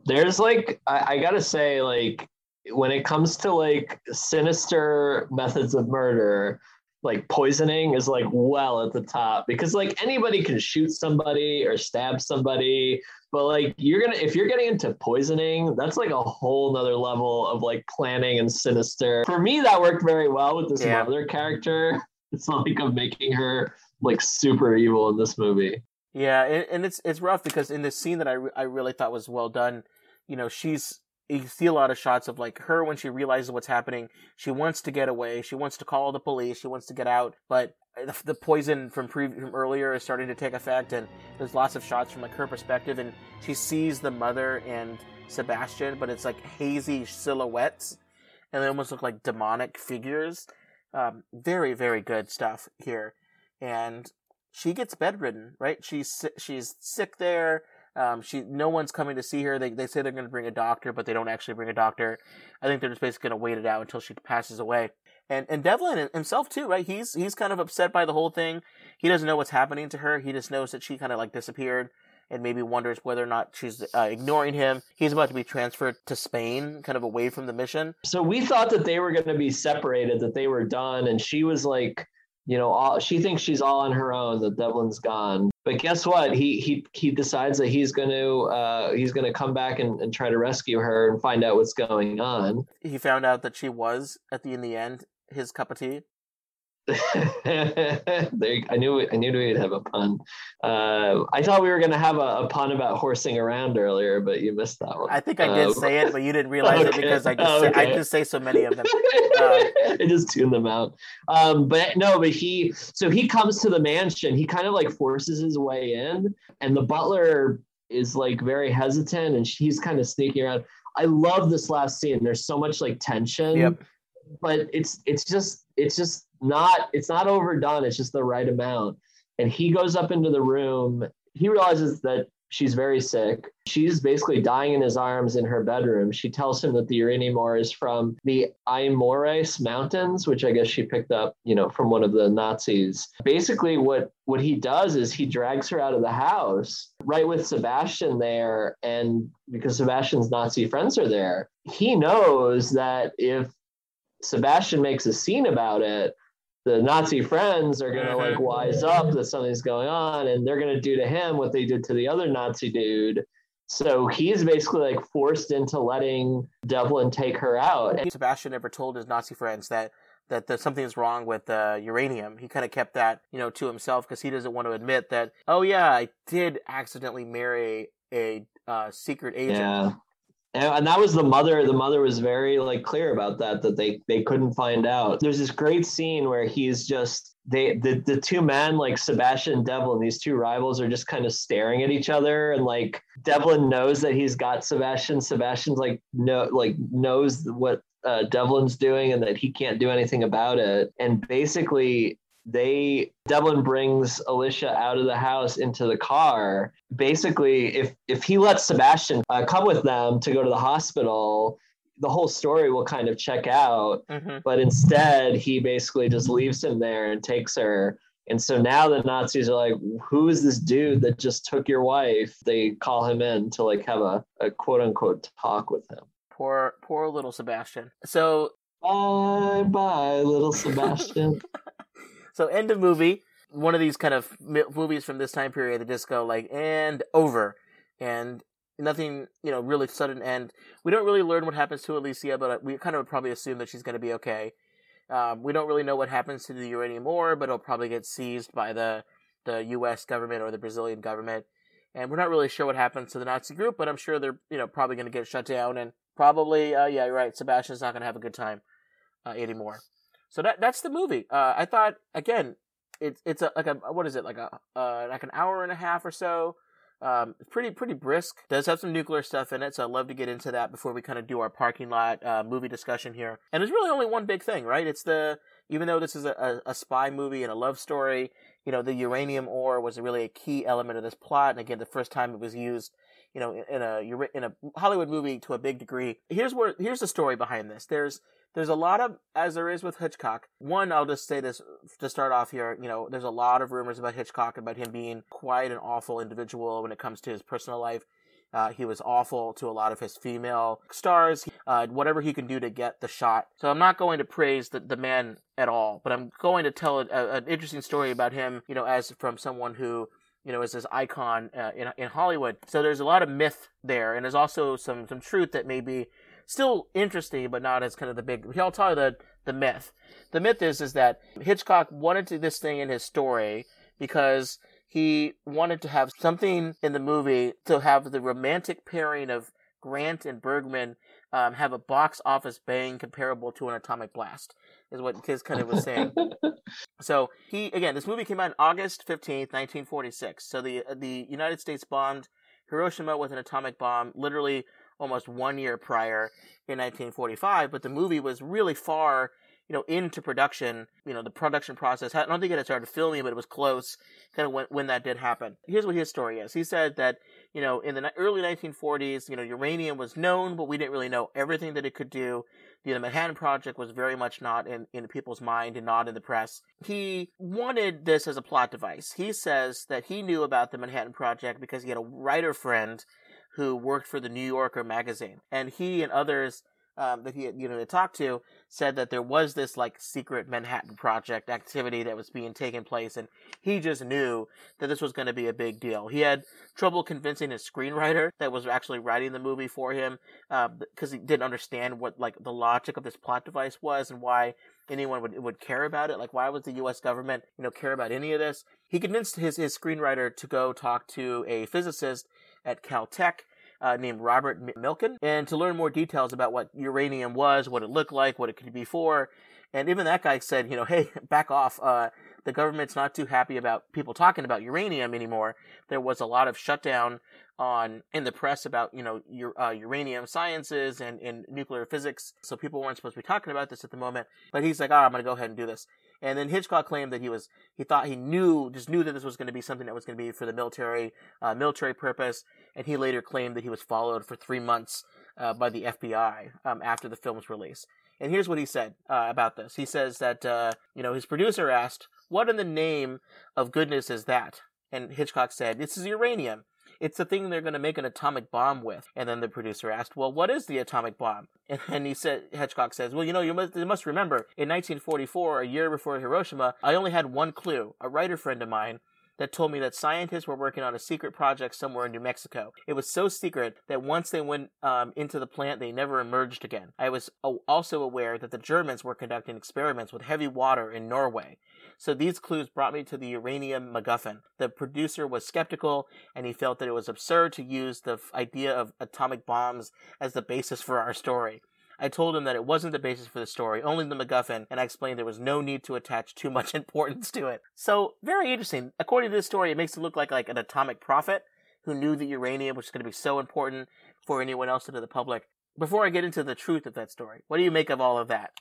There's like I, I gotta say, like when it comes to like sinister methods of murder, like poisoning is like well at the top because like anybody can shoot somebody or stab somebody, but like you're gonna if you're getting into poisoning, that's like a whole nother level of like planning and sinister. For me, that worked very well with this Yeah. mother character. *laughs* It's like of making her like super evil in this movie. Yeah, and, and it's it's rough because in this scene that I, re- I really thought was well done, you know, she's you see a lot of shots of like her when she realizes what's happening. She wants to get away. She wants to call the police. She wants to get out, but the, the poison from pre- from earlier is starting to take effect, and there's lots of shots from like her perspective, and she sees the mother and Sebastian, but it's like hazy silhouettes, and they almost look like demonic figures. Um, very very good stuff here, and she gets bedridden, right? She's she's sick there. Um, she no one's coming to see her. They they say they're going to bring a doctor, but they don't actually bring a doctor. I think they're just basically going to wait it out until she passes away. And and Devlin himself too, right? He's he's kind of upset by the whole thing. He doesn't know what's happening to her. He just knows that she kind of like disappeared, and maybe wonders whether or not she's uh, ignoring him. He's about to be transferred to Spain, kind of away from the mission. So we thought that they were going to be separated, that they were done, and she was like, you know, all, she thinks she's all on her own. That Devlin's gone, but guess what? He he he decides that he's going to uh, he's going to come back and, and try to rescue her and find out what's going on. He found out that she was at the in the end his cup of tea. *laughs* there, I knew I knew we'd have a pun. Uh, I thought we were going to have a, a pun about horsing around earlier, but you missed that one. I think I did Uh, say it, but you didn't *laughs* realize it because I just say, I Okay. just say so many of them. *laughs* I just tune them out. Um, but no, but he so he comes to the mansion. He kind of like forces his way in, and the butler is like very hesitant, and he's kind of sneaking around. I love this last scene. There's so much like tension, Yep. but it's it's just it's just not it's not overdone. It's just the right amount. And he goes up into the room. He realizes that she's very sick. She's basically dying in his arms in her bedroom. She tells him that the uranium ore is from the Aimores Mountains, which I guess she picked up, you know, from one of the Nazis. Basically, what what he does is he drags her out of the house, right with Sebastian there, and because Sebastian's Nazi friends are there, he knows that if Sebastian makes a scene about it, the Nazi friends are gonna like wise up that something's going on, and they're gonna do to him what they did to the other Nazi dude. So he's basically like forced into letting Devlin take her out. And Sebastian never told his Nazi friends that that there's something's wrong with uh, uranium. He kind of kept that, you know, to himself because he doesn't want to admit that. Oh yeah, I did accidentally marry a uh, secret agent. Yeah. And, that was the mother. The mother was very like clear about that, that they they couldn't find out. There's this great scene where he's just they the, the two men, like Sebastian and Devlin, these two rivals are just kind of staring at each other and like Devlin knows that he's got Sebastian. Sebastian's like no like knows what uh, Devlin's doing and that he can't do anything about it. And basically they Devlin brings Alicia out of the house into the car. Basically, if if he lets Sebastian uh, come with them to go to the hospital, the whole story will kind of check out. Mhm. But instead, he basically just leaves him there and takes her. And so now the Nazis are like, "Who is this dude that just took your wife?" They call him in to like have a, a quote unquote talk with him. Poor, poor little Sebastian. So, Bye bye, little Sebastian. *laughs* so end of movie. one of these kind of movies from this time period just go like and over, and nothing you know really sudden end. We don't really learn what happens to Alicia, but we kind of probably assume that she's going to be okay. Um, we don't really know what happens to the uranium ore, but it'll probably get seized by the the U.S. government or the Brazilian government. And we're not really sure what happens to the Nazi group, but I'm sure they're you know probably going to get shut down and probably uh, yeah you're right. Sebastian's not going to have a good time uh, anymore. So that that's the movie. Uh, I thought again, it's it's a, like a what is it like a uh, like an hour and a half or so. Um, pretty pretty brisk. Does have some nuclear stuff in it, so I'd love to get into that before we kind of do our parking lot uh, movie discussion here. And there's really only one big thing, right? It's the even though this is a, a, a spy movie and a love story, you know, the uranium ore was really a key element of this plot. And again, the first time it was used, you know, in a in a Hollywood movie to a big degree. Here's where here's the story behind this. There's there's a lot of as there is with Hitchcock. One, I'll just say this to start off here. You know, there's a lot of rumors about Hitchcock about him being quite an awful individual when it comes to his personal life. Uh, he was awful to a lot of his female stars. Uh, whatever he can do to get the shot. So I'm not going to praise the, the man at all, but I'm going to tell a, a, an interesting story about him. You know, as from someone who you know, is this icon uh, in in Hollywood. So there's a lot of myth there, and there's also some some truth that maybe still interesting, but not as kind of the big. I'll tell you the the myth. The myth is is that Hitchcock wanted to this thing in his story because he wanted to have something in the movie to have the romantic pairing of Grant and Bergman um, have a box office bang comparable to an atomic blast, is what Kiz kind of was saying. *laughs* so he again, this movie came out on August fifteenth, nineteen forty six. So the the United States bombed Hiroshima with an atomic bomb, literally almost one year prior in 1945, but the movie was really far, you know, into production. You know, the production process. I don't think it had started filming, but it was close, kind of when, when that did happen. Here's what his story is. He said that, you know, in the early 1940s, you know, uranium was known, but we didn't really know everything that it could do. The Manhattan Project was very much not in, in people's mind and not in the press. He wanted this as a plot device. He says that he knew about the Manhattan Project because he had a writer friend who worked for the New Yorker magazine, and he and others um, that he had, you know talked to said that there was this like secret Manhattan Project activity that was being taken place, and he just knew that this was going to be a big deal. He had trouble convincing his screenwriter that was actually writing the movie for him because uh, he didn't understand what like the logic of this plot device was and why anyone would would care about it. Like, why would the U.S. government, you know, care about any of this? He convinced his his screenwriter to go talk to a physicist at Caltech uh, named Robert Millikan, and to learn more details about what uranium was, what it looked like, what it could be for. And even that guy said, you know, *laughs* hey, back off. Uh, the government's not too happy about people talking about uranium anymore. There was a lot of shutdown on in the press about you know your, uh, uranium sciences and, and nuclear physics, so people weren't supposed to be talking about this at the moment. But he's like, oh, I'm going to go ahead and do this. And then Hitchcock claimed that he was, he thought he knew, just knew that this was going to be something that was going to be for the military, uh, military purpose. And he later claimed that he was followed for three months, uh, by the FBI, um, after the film's release. And here's what he said, uh, about this. He says that, uh, you know, his producer asked, what in the name of goodness is that? And Hitchcock said, this is uranium. It's the thing they're going to make an atomic bomb with. And then the producer asked, well, what is the atomic bomb? *laughs* And then he said, Hitchcock says, well, you know, you must, you must remember, in 1944, a year before Hiroshima, I only had one clue. A writer friend of mine that told me that scientists were working on a secret project somewhere in New Mexico. It was so secret that once they went um, into the plant, they never emerged again. I was also aware that the Germans were conducting experiments with heavy water in Norway. So these clues brought me to the uranium MacGuffin. The producer was skeptical and he felt that it was absurd to use the idea of atomic bombs as the basis for our story. I told him that it wasn't the basis for the story, only the MacGuffin, and I explained there was no need to attach too much *laughs* importance to it. So, very interesting. According to this story, it makes it look like, like an atomic prophet who knew that uranium was going to be so important for anyone else to the public. Before I get into the truth of that story, what do you make of all of that?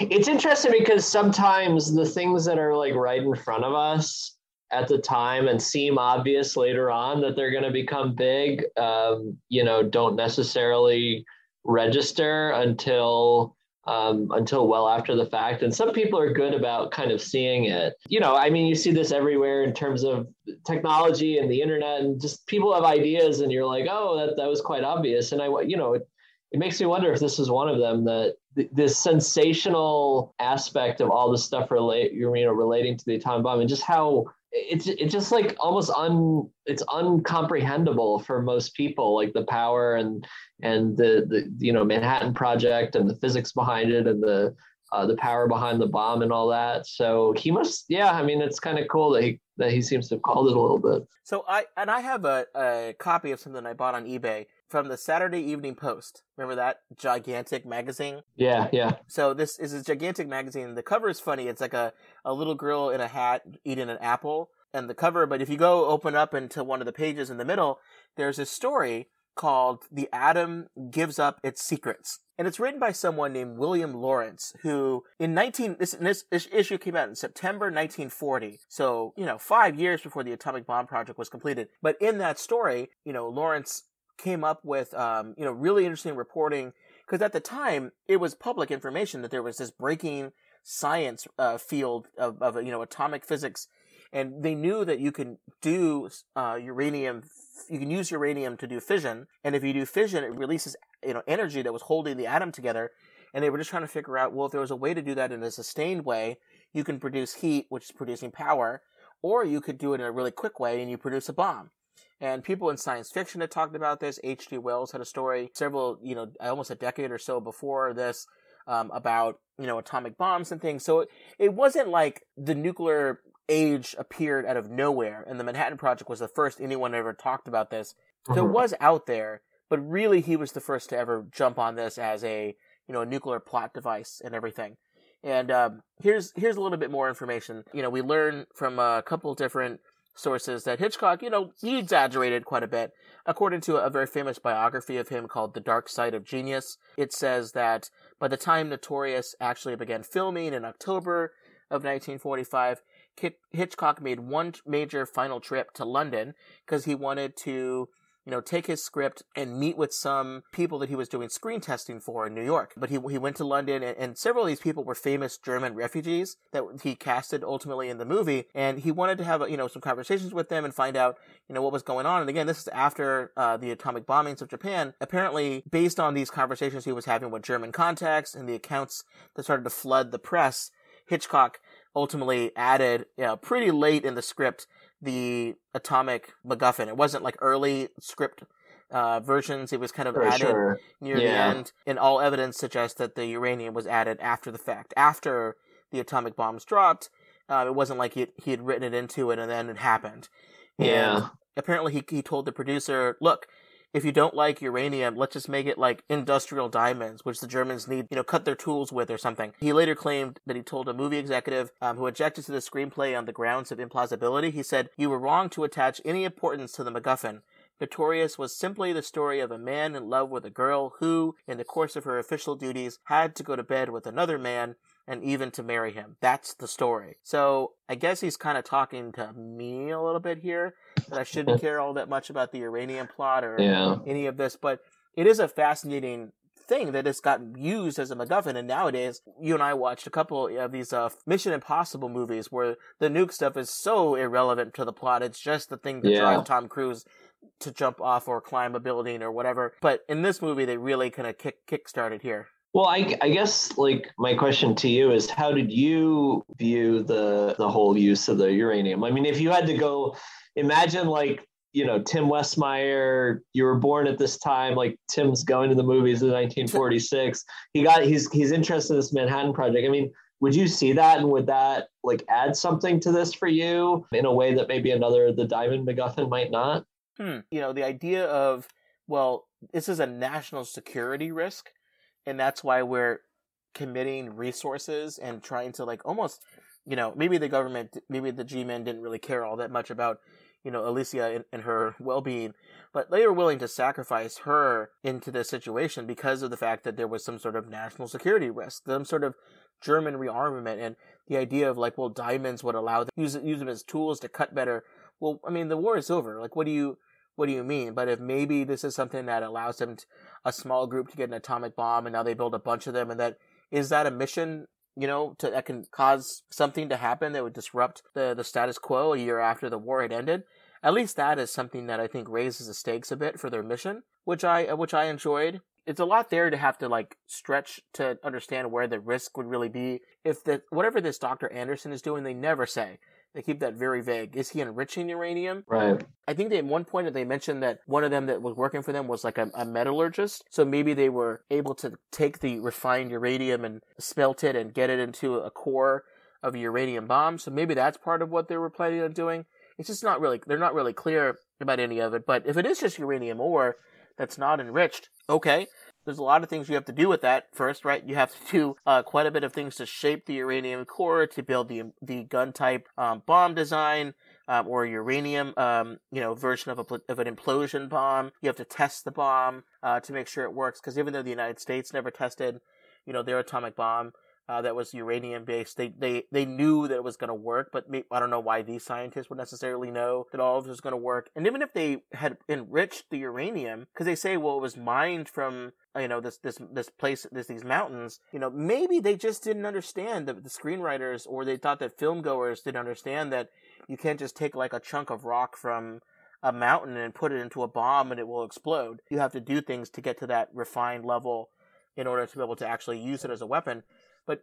It's interesting because sometimes the things that are like right in front of us at the time and seem obvious later on that they're going to become big, um, you know, don't necessarily register until um, until well after the fact. And some people are good about kind of seeing it. You know, I mean, you see this everywhere in terms of technology and the internet, and just people have ideas, and you're like, oh, that, that was quite obvious. And I, you know, it, it makes me wonder if this is one of them that th- this sensational aspect of all the stuff relate, you know, relating to the atomic bomb and just how it's it's just like almost un it's uncomprehendable for most people like the power and and the the you know Manhattan Project and the physics behind it and the uh, the power behind the bomb and all that. So he must, yeah. I mean, it's kind of cool that he that he seems to have called it a little bit. So I and I have a, a copy of something I bought on eBay from the Saturday Evening Post. Remember that gigantic magazine? Yeah, yeah. So this is a gigantic magazine. The cover is funny. It's like a, a little girl in a hat eating an apple and the cover, but if you go open up into one of the pages in the middle, there's a story called The Atom Gives Up Its Secrets. And it's written by someone named William Laurence, who in 19, this, this, this issue came out in September 1940. So, you know, five years before the atomic bomb project was completed. But in that story, you know, Laurence came up with, um, you know, really interesting reporting because at the time it was public information that there was this breaking science uh, field of, of, you know, atomic physics. And they knew that you can do uh, uranium you can use uranium to do fission, and if you do fission, it releases you know energy that was holding the atom together. And they were just trying to figure out, well, if there was a way to do that in a sustained way, you can produce heat, which is producing power, or you could do it in a really quick way and you produce a bomb. And people in science fiction had talked about this. H.G. Wells had a story several, you know, almost a decade or so before this um, about, you know, atomic bombs and things. So it, it wasn't like the nuclear age appeared out of nowhere, and the Manhattan Project was the first anyone ever talked about this. So it was out there, but really he was the first to ever jump on this as a you know a nuclear plot device and everything. And um, here's here's a little bit more information. You know, we learn from a couple different sources that Hitchcock, you know, he exaggerated quite a bit. According to a very famous biography of him called The Dark Side of Genius, it says that by the time Notorious actually began filming in October of 1945, Hitchcock made one major final trip to London because he wanted to you know, take his script and meet with some people that he was doing screen testing for in New York. But he, he went to London and, and, several of these people were famous German refugees that he casted ultimately in the movie. And he wanted to have, you know, some conversations with them and find out, you know, what was going on. And again, this is after uh, the atomic bombings of Japan. Apparently, based on these conversations he was having with German contacts and the accounts that started to flood the press, Hitchcock ultimately added, you know, pretty late in the script the atomic MacGuffin. It wasn't like early script uh, versions. It was kind of For added sure. near yeah. the end, and all evidence suggests that the uranium was added after the fact, after the atomic bombs dropped. Uh, it wasn't like he he had written it into it and then it happened. Yeah. And apparently, he he told the producer, "Look, if you don't like uranium, let's just make it like industrial diamonds, which the Germans need, you know, cut their tools with or something. He later claimed that he told a movie executive um, who objected to the screenplay on the grounds of implausibility. He said, You were wrong to attach any importance to the MacGuffin. Notorious was simply the story of a man in love with a girl who, in the course of her official duties, had to go to bed with another man and even to marry him. That's the story. So I guess he's kind of talking to me a little bit here I shouldn't care all that much about the uranium plot or yeah. any of this, but it is a fascinating thing that has gotten used as a MacGuffin. And nowadays, you and I watched a couple of these uh, Mission Impossible movies where the nuke stuff is so irrelevant to the plot. It's just the thing to yeah. drive Tom Cruise to jump off or climb a building or whatever. But in this movie, they really kind of kick kick started here. Well, I, I guess like my question to you is how did you view the the whole use of the uranium? I mean, if you had to go imagine like you know Tim Westmeyer, you were born at this time. Like Tim's going to the movies in 1946. *laughs* He got he's he's interested in this Manhattan Project. I mean, would you see that, and would that like add something to this for you in a way that maybe another the Diamond MacGuffin might not? Hmm. You know, the idea of well, this is a national security risk and that's why we're committing resources and trying to like almost you know maybe the government maybe the g-men didn't really care all that much about you know alicia and, and her well-being but they were willing to sacrifice her into this situation because of the fact that there was some sort of national security risk some sort of german rearmament and the idea of like well diamonds would allow them use, use them as tools to cut better. Well i mean the war is over. Like what do you what do you mean? But if maybe this is something that allows them to, a small group to get an atomic bomb, and now they build a bunch of them, and that is that a mission, you know, to, that can cause something to happen that would disrupt the the status quo a year after the war had ended. At least that is something that I think raises the stakes a bit for their mission, which I which I enjoyed. It's a lot there to have to like stretch to understand where the risk would really be if the whatever this Dr. Anderson is doing, they never say They keep that very vague. Is he enriching uranium? Right. I think they at one point they mentioned that one of them that was working for them was like a, a metallurgist. So maybe they were able to take the refined uranium and smelt it and get it into a core of a uranium bomb. So maybe that's part of what they were planning on doing. It's just not really they're not really clear about any of it. But if it is just uranium ore that's not enriched, okay. There's a lot of things you have to do with that. First, right, you have to do uh, quite a bit of things to shape the uranium core to build the the gun type um, bomb design. Um, or uranium, um, you know, version of, a, of an implosion bomb. You have to test the bomb uh, to make sure it works. Because even though the United States never tested, you know, their atomic bomb, uh, that was uranium based. They they they knew that it was going to work, but may, I don't know why these scientists would necessarily know that all of it was going to work. And even if they had enriched the uranium, because they say, well, it was mined from you know this this this place, this these mountains. You know, maybe they just didn't understand the, the screenwriters, or they thought that film goers didn't understand that you can't just take like a chunk of rock from a mountain and put it into a bomb and it will explode. You have to do things to get to that refined level in order to be able to actually use it as a weapon. But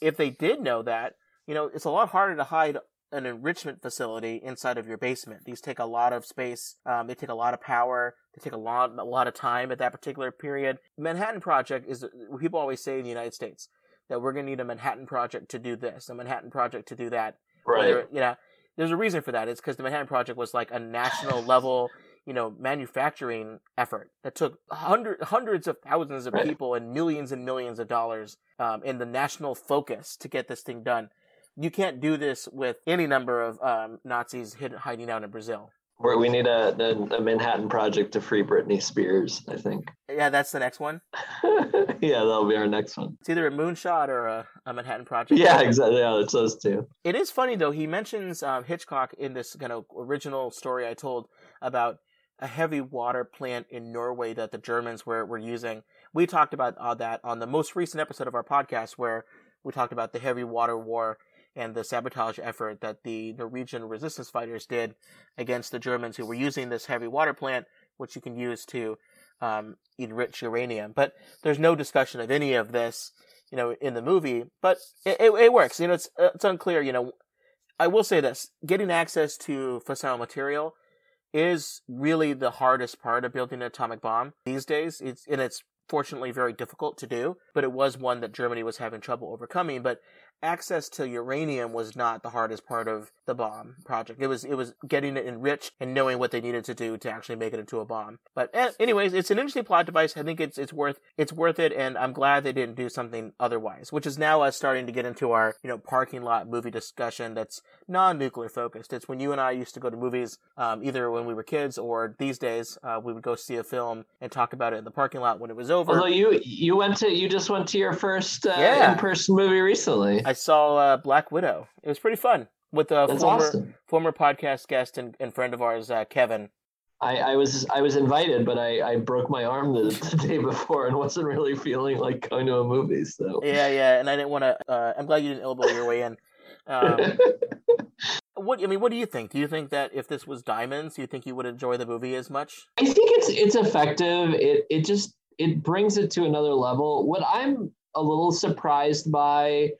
if they did know that, you know, it's a lot harder to hide an enrichment facility inside of your basement. These take a lot of space. Um, they take a lot of power. They take a lot, a lot of time at that particular period. Manhattan Project is people always say in the United States that we're going to need a Manhattan Project to do this, a Manhattan Project to do that. Right. Whether, you know, there's a reason for that. It's because the Manhattan Project was like a national level you know, manufacturing effort that took hundred, hundreds of thousands of people and millions and millions of dollars um, in the national focus to get this thing done. You can't do this with any number of um, Nazis hid, hiding out in Brazil. Where we need a, Manhattan Project to free Britney Spears, I think. *laughs* Yeah, that's the next one. yeah, that'll be our next one. It's either a moonshot or a, a Manhattan Project. Yeah, exactly. Yeah, it's those two. It is funny though. He mentions um, Hitchcock in this kind of original story I told about a heavy water plant in Norway that the Germans were, were using. We talked about uh, that on the most recent episode of our podcast where we talked about the heavy water war and the sabotage effort that the Norwegian resistance fighters did against the Germans who were using this heavy water plant, which you can use to um, enrich uranium. But there's no discussion of any of this, you know, in the movie. But it, it, it works. You know, it's it's unclear. You know, I will say this: getting access to fissile material is really the hardest part of building an atomic bomb these days. It's and it's fortunately very difficult to do, but it was one that Germany was having trouble overcoming. But access to uranium was not the hardest part of the bomb project. It was it was getting it enriched and knowing what they needed to do to actually make it into a bomb. But eh, anyways, it's an interesting plot device. I think it's it's worth it's worth it, and I'm glad they didn't do something otherwise. Which is now us starting to get into our you know parking lot movie discussion that's non-nuclear focused. It's when you and I used to go to movies, um, either when we were kids or these days, uh, we would go see a film and talk about it in the parking lot when it was over. Although you you went to you just went to your first uh, yeah. in-person movie recently. I saw uh, Black Widow. It was pretty fun with a former awesome. former podcast guest and, and friend of ours, uh, Kevin. I, I, was I was invited, but I, I broke my arm the, *laughs* the, day before and wasn't really feeling like going to a movie. So yeah, yeah, and I didn't want to. Uh, I'm glad you didn't elbow your way in. Um, *laughs* what I mean, what do you think? Do you think that if this was Diamonds, do you think you would enjoy the movie as much? I think it's it's effective. It it just it brings it to another level. What I'm a little surprised by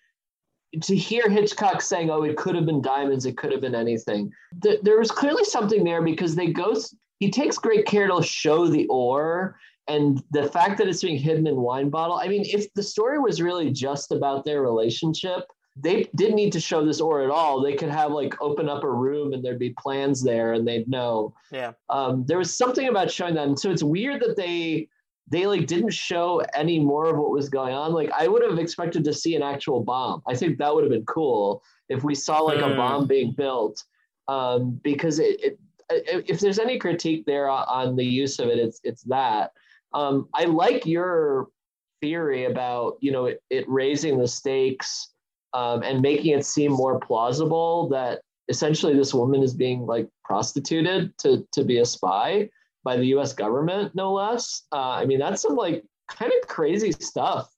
to hear Hitchcock saying, "Oh, it could have been diamonds. It could have been anything." Th- there was clearly something there because they go. He takes great care to show the ore and the fact that it's being hidden in wine bottle. I mean, if the story was really just about their relationship, they didn't need to show this ore at all. They could have like open up a room and there'd be plans there, and they'd know. Yeah. Um, there was something about showing that, and so it's weird that they they like didn't show any more of what was going on. Like I would have expected to see an actual bomb. I think that would have been cool if we saw like a hmm. bomb being built. Um, because it, it, if there's any critique there on the use of it, it's it's that. Um, I like your theory about you know it, it raising the stakes um, and making it seem more plausible that essentially this woman is being like prostituted to to be a spy by the U.S. government, no less. Uh, I mean, that's some like kind of crazy stuff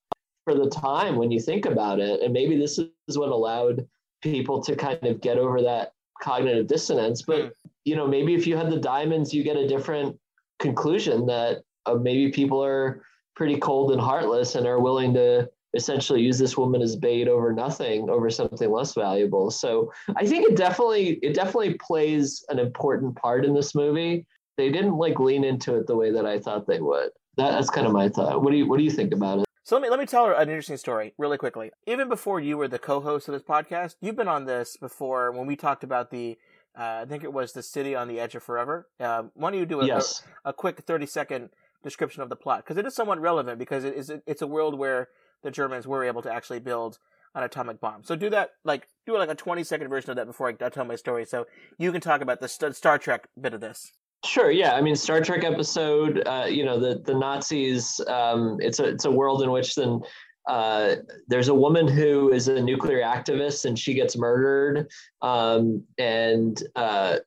for the time when you think about it. And maybe this is what allowed people to kind of get over that cognitive dissonance. But hmm. you know, maybe if you had the diamonds, you get a different conclusion that uh, maybe people are pretty cold and heartless and are willing to essentially use this woman as bait over nothing over something less valuable so i think it definitely it definitely plays an important part in this movie they didn't like lean into it the way that i thought they would that, that's kind of my thought what do you what do you think about it so let me let me tell her an interesting story really quickly. Even before you were the co-host of this podcast, you've been on this before when we talked about the uh, I think it was the city on the edge of forever. Uh, why don't you do a, yes. a, a, quick thirty second description of the plot because it is somewhat relevant because it is it's a world where the Germans were able to actually build an atomic bomb. So do that like do like a twenty second version of that before I, I tell my story. So you can talk about the Star Trek bit of this. Sure. Yeah. I mean, Star Trek episode. Uh, you know, the the Nazis. Um, it's a it's a world in which then uh, there's a woman who is a nuclear activist and she gets murdered. Um, and uh,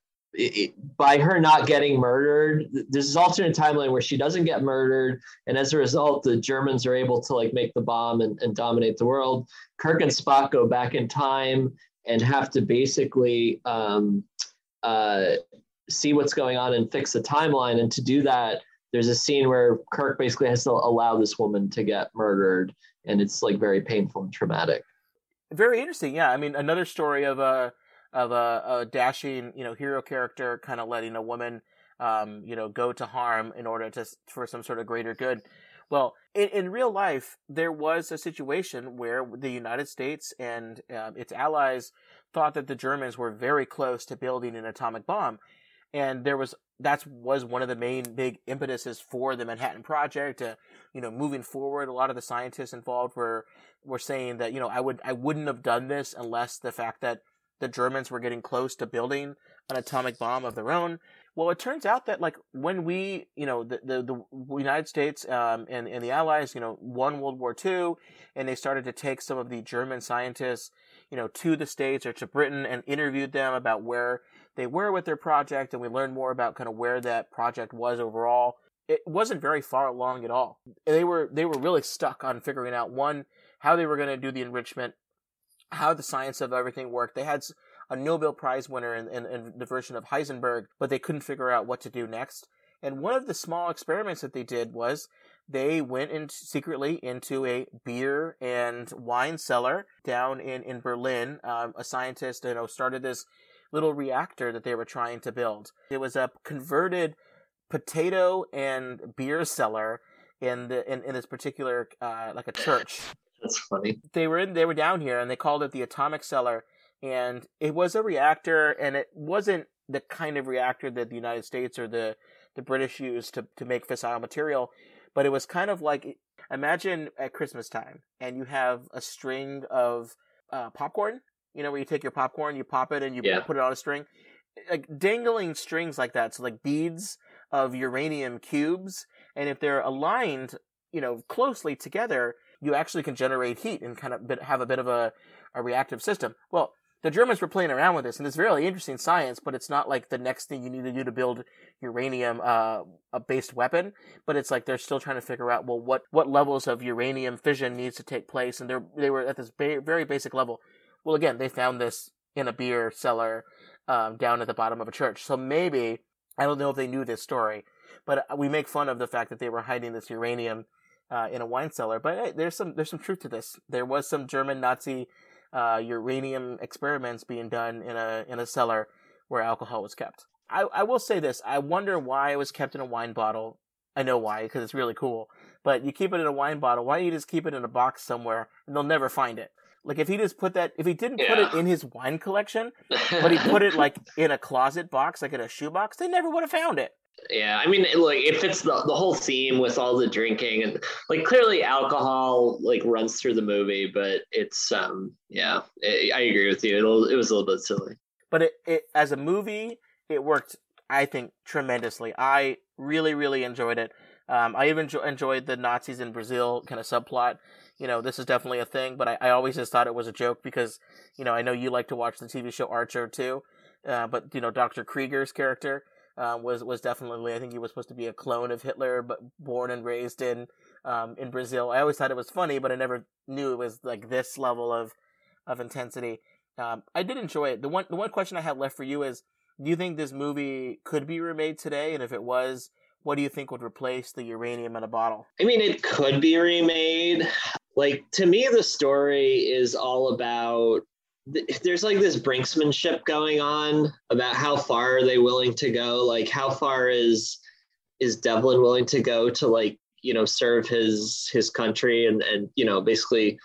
by her not getting murdered, there's this alternate timeline where she doesn't get murdered, and as a result, the Germans are able to like make the bomb and, and dominate the world. Kirk and Spock go back in time and have to basically um, uh, see what's going on and fix the timeline. And to do that, there's a scene where Kirk basically has to allow this woman to get murdered, and it's like very painful and traumatic. Very interesting. Yeah, I mean, another story of a of a, a dashing, you know, hero character kind of letting a woman, um, you know, go to harm in order to for some sort of greater good. Well, in, in real life, there was a situation where the United States and uh, its allies thought that the Germans were very close to building an atomic bomb and there was that was one of the main big impetuses for the Manhattan Project. Uh, you know, moving forward, a lot of the scientists involved were were saying that you know I would I wouldn't have done this unless the fact that the Germans were getting close to building an atomic bomb of their own. Well, it turns out that like when we, you know, the the, the United States um, and and the Allies, you know, won World War II, and they started to take some of the German scientists, you know, to the states or to Britain and interviewed them about where they were with their project and we learned more about kind of where that project was overall it wasn't very far along at all. They were they were really stuck on figuring out one how they were going to do the enrichment how the science of everything worked. They had a nobel prize winner in, in, in the version of heisenberg but they couldn't figure out what to do next. And one of the small experiments that they did was they went in secretly into a beer and wine cellar down in, in Berlin. Um, a scientist, you know, started this little reactor that they were trying to build. It was a converted potato and beer cellar in the in, in this particular uh, like a church. *laughs* That's funny. They were in they were down here and they called it the atomic cellar and it was a reactor and it wasn't the kind of reactor that the United States or the the British used to to make fissile material, but it was kind of like imagine at Christmas time and you have a string of uh, popcorn you know, where you take your popcorn, you pop it, and you yeah. put it on a string. Like dangling strings like that, so like beads of uranium cubes, and if they're aligned, you know, closely together, you actually can generate heat and kind of have a bit of a, a reactive system. Well, the Germans were playing around with this, and it's really interesting science, but it's not like the next thing you need to do to build uranium uh, a based weapon. But it's like they're still trying to figure out well what what levels of uranium fission needs to take place, and they're they were at this ba- very basic level. Well, again, they found this in a beer cellar um, down at the bottom of a church. So maybe I don't know if they knew this story, but we make fun of the fact that they were hiding this uranium uh, in a wine cellar. But hey, there's some there's some truth to this. There was some German Nazi uh, uranium experiments being done in a in a cellar where alcohol was kept. I, I will say this. I wonder why it was kept in a wine bottle. I know why, because it's really cool. But you keep it in a wine bottle. Why don't you just keep it in a box somewhere and they'll never find it? Like if he just put that, if he didn't yeah. put it in his wine collection, but he put it *laughs* like in a closet box, like in a shoebox, they never would have found it. Yeah, I mean, like it fits the the whole theme with all the drinking and like clearly alcohol like runs through the movie, but it's um yeah, it, I agree with you. It it was a little bit silly, but it, it as a movie it worked. I think tremendously. I really really enjoyed it. Um, I even enjoyed the Nazis in Brazil kind of subplot you know, this is definitely a thing, but I, I always just thought it was a joke because, you know, I know you like to watch the TV show Archer too. Uh, but, you know, Dr. Krieger's character, uh, was, was definitely, I think he was supposed to be a clone of Hitler, but born and raised in, um, in Brazil. I always thought it was funny, but I never knew it was like this level of, of intensity. Um, I did enjoy it. The one, the one question I have left for you is, do you think this movie could be remade today? And if it was, what do you think would replace the uranium in a bottle? I mean, it could be remade like to me the story is all about there's like this brinksmanship going on about how far are they willing to go? Like how far is is devlin willing to go to like you know serve his his country and and you know basically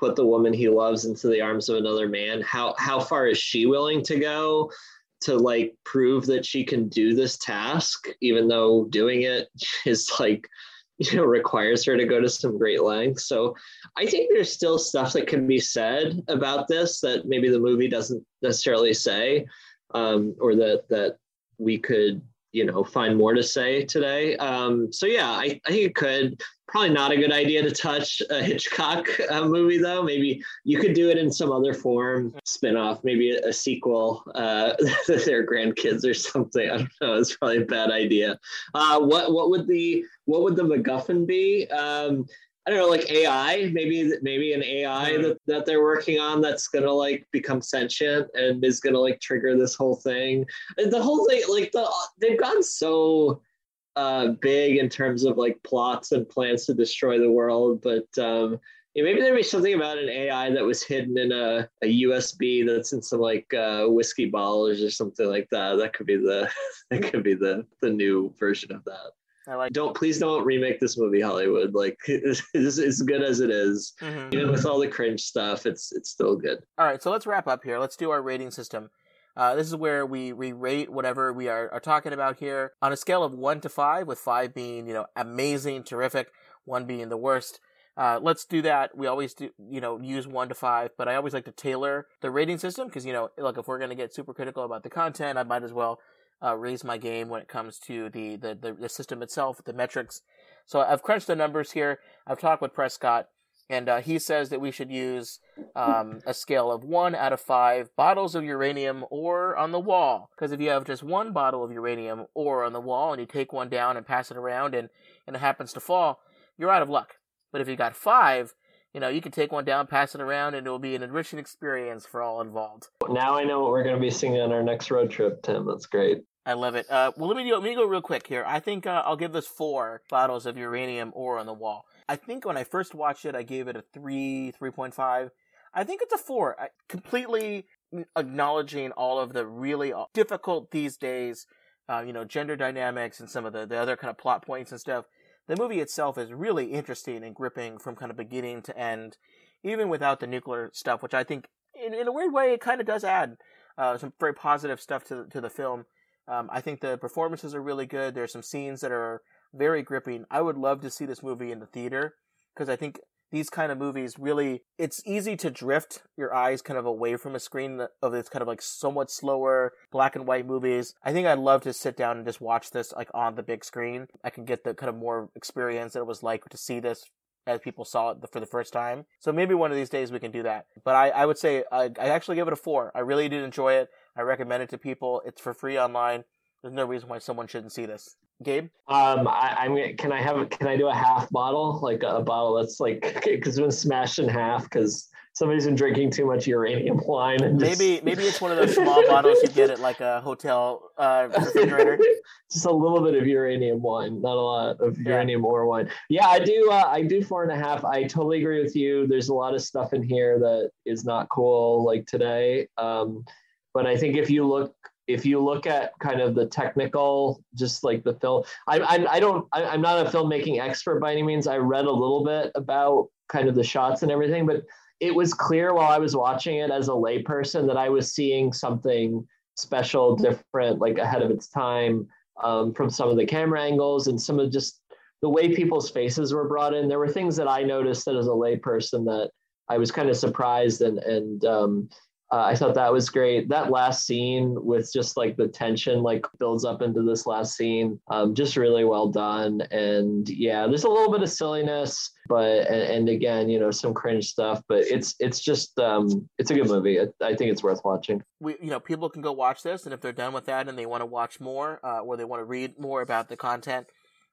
put the woman he loves into the arms of another man? How how far is she willing to go to like prove that she can do this task even though doing it *laughs* is like *laughs* you know requires her to go to some great lengths. So i think there's still stuff that can be said about this that maybe the movie doesn't necessarily say um, or that that we could you know find more to say today. Um, so yeah I, I think it could probably not a good idea to touch a hitchcock uh, movie though. Maybe you could do it in some other form spin-off maybe a, a sequel uh, *laughs* their grandkids or something. I don't know. It's probably a bad idea. Uh, what what would the what would the MacGuffin be? Um, I don't know, like AI, maybe maybe an AI mm. that, that they're working on that's gonna like become sentient and is gonna like trigger this whole thing. And the whole thing, like the they've gone so uh, big in terms of like plots and plans to destroy the world, but um, yeah, maybe there'd be something about an AI that was hidden in a, a USB that's in some like uh, whiskey bottles or something like that. That could be the *laughs* that could be the the new version of that. I like. Don't please don't remake this movie, Hollywood. Like *laughs* it's, it's good as it is. Mm-hmm. Even with all the cringe stuff, it's it's still good. All right, so let's wrap up here. Let's do our rating system. Uh, this is where we, we rate whatever we are, are talking about here on a scale of one to five, with five being you know amazing, terrific, one being the worst. Uh, let's do that. We always do, you know, use one to five, but I always like to tailor the rating system because, you know, like if we're going to get super critical about the content, I might as well uh, raise my game when it comes to the, the, the, the, system itself, the metrics. So I've crunched the numbers here. I've talked with Prescott, and uh, he says that we should use um, a scale of one out of five bottles of uranium ore on the wall. Because if you have just one bottle of uranium ore on the wall and you take one down and pass it around and, and it happens to fall, you're out of luck. But if you got five, you know, you can take one down, pass it around, and it will be an enriching experience for all involved. Now I know what we're going to be singing on our next road trip, Tim. That's great. I love it. Uh, well, let me go. Let me go real quick here. I think uh, I'll give this four bottles of uranium ore on the wall. I think when I first watched it, I gave it a three, three point five. I think it's a four. I, completely acknowledging all of the really difficult these days, uh, you know, gender dynamics and some of the, the other kind of plot points and stuff the movie itself is really interesting and gripping from kind of beginning to end, even without the nuclear stuff, which I think, in, in a weird way, it kind of does add uh, some very positive stuff to to the film. Um, I think the performances are really good. There's some scenes that are very gripping. I would love to see this movie in the theater because I think these kind of movies really it's easy to drift your eyes kind of away from a screen of this kind of like somewhat slower black and white movies. I think i'd love to sit down and just watch this like on the big screen. I can get the kind of more experience that it was like to see this as people saw it for the first time. So maybe one of these days we can do that. But i, I would say I, I actually give it a four. I really did enjoy it. I recommend it to people. It's for free online there's no reason why someone shouldn't see this Gabe? Um, I, I'm. Can I have? Can I do a half bottle, like a bottle that's like because it's been smashed in half because somebody's been drinking too much uranium wine. And maybe just... maybe it's one of those small bottles you get at like a hotel uh, refrigerator. *laughs* just a little bit of uranium wine, not a lot of yeah. uranium ore wine. Yeah, I do. Uh, I do four and a half. I totally agree with you. There's a lot of stuff in here that is not cool, like today. Um, but I think if you look if you look at kind of the technical, just like the film, I, I, I don't, I, I'm not a filmmaking expert by any means. I read a little bit about kind of the shots and everything, but it was clear while I was watching it as a layperson that I was seeing something special, different, like ahead of its time um, from some of the camera angles and some of just the way people's faces were brought in. There were things that I noticed that as a layperson that I was kind of surprised and and um, uh, I thought that was great. That last scene with just like the tension like builds up into this last scene, um, just really well done. And yeah, there's a little bit of silliness, but and, and again, you know, some cringe stuff. But it's it's just um, it's a good movie. I, I, think it's worth watching. We you know people can go watch this, and if they're done with that and they want to watch more, uh, or they want to read more about the content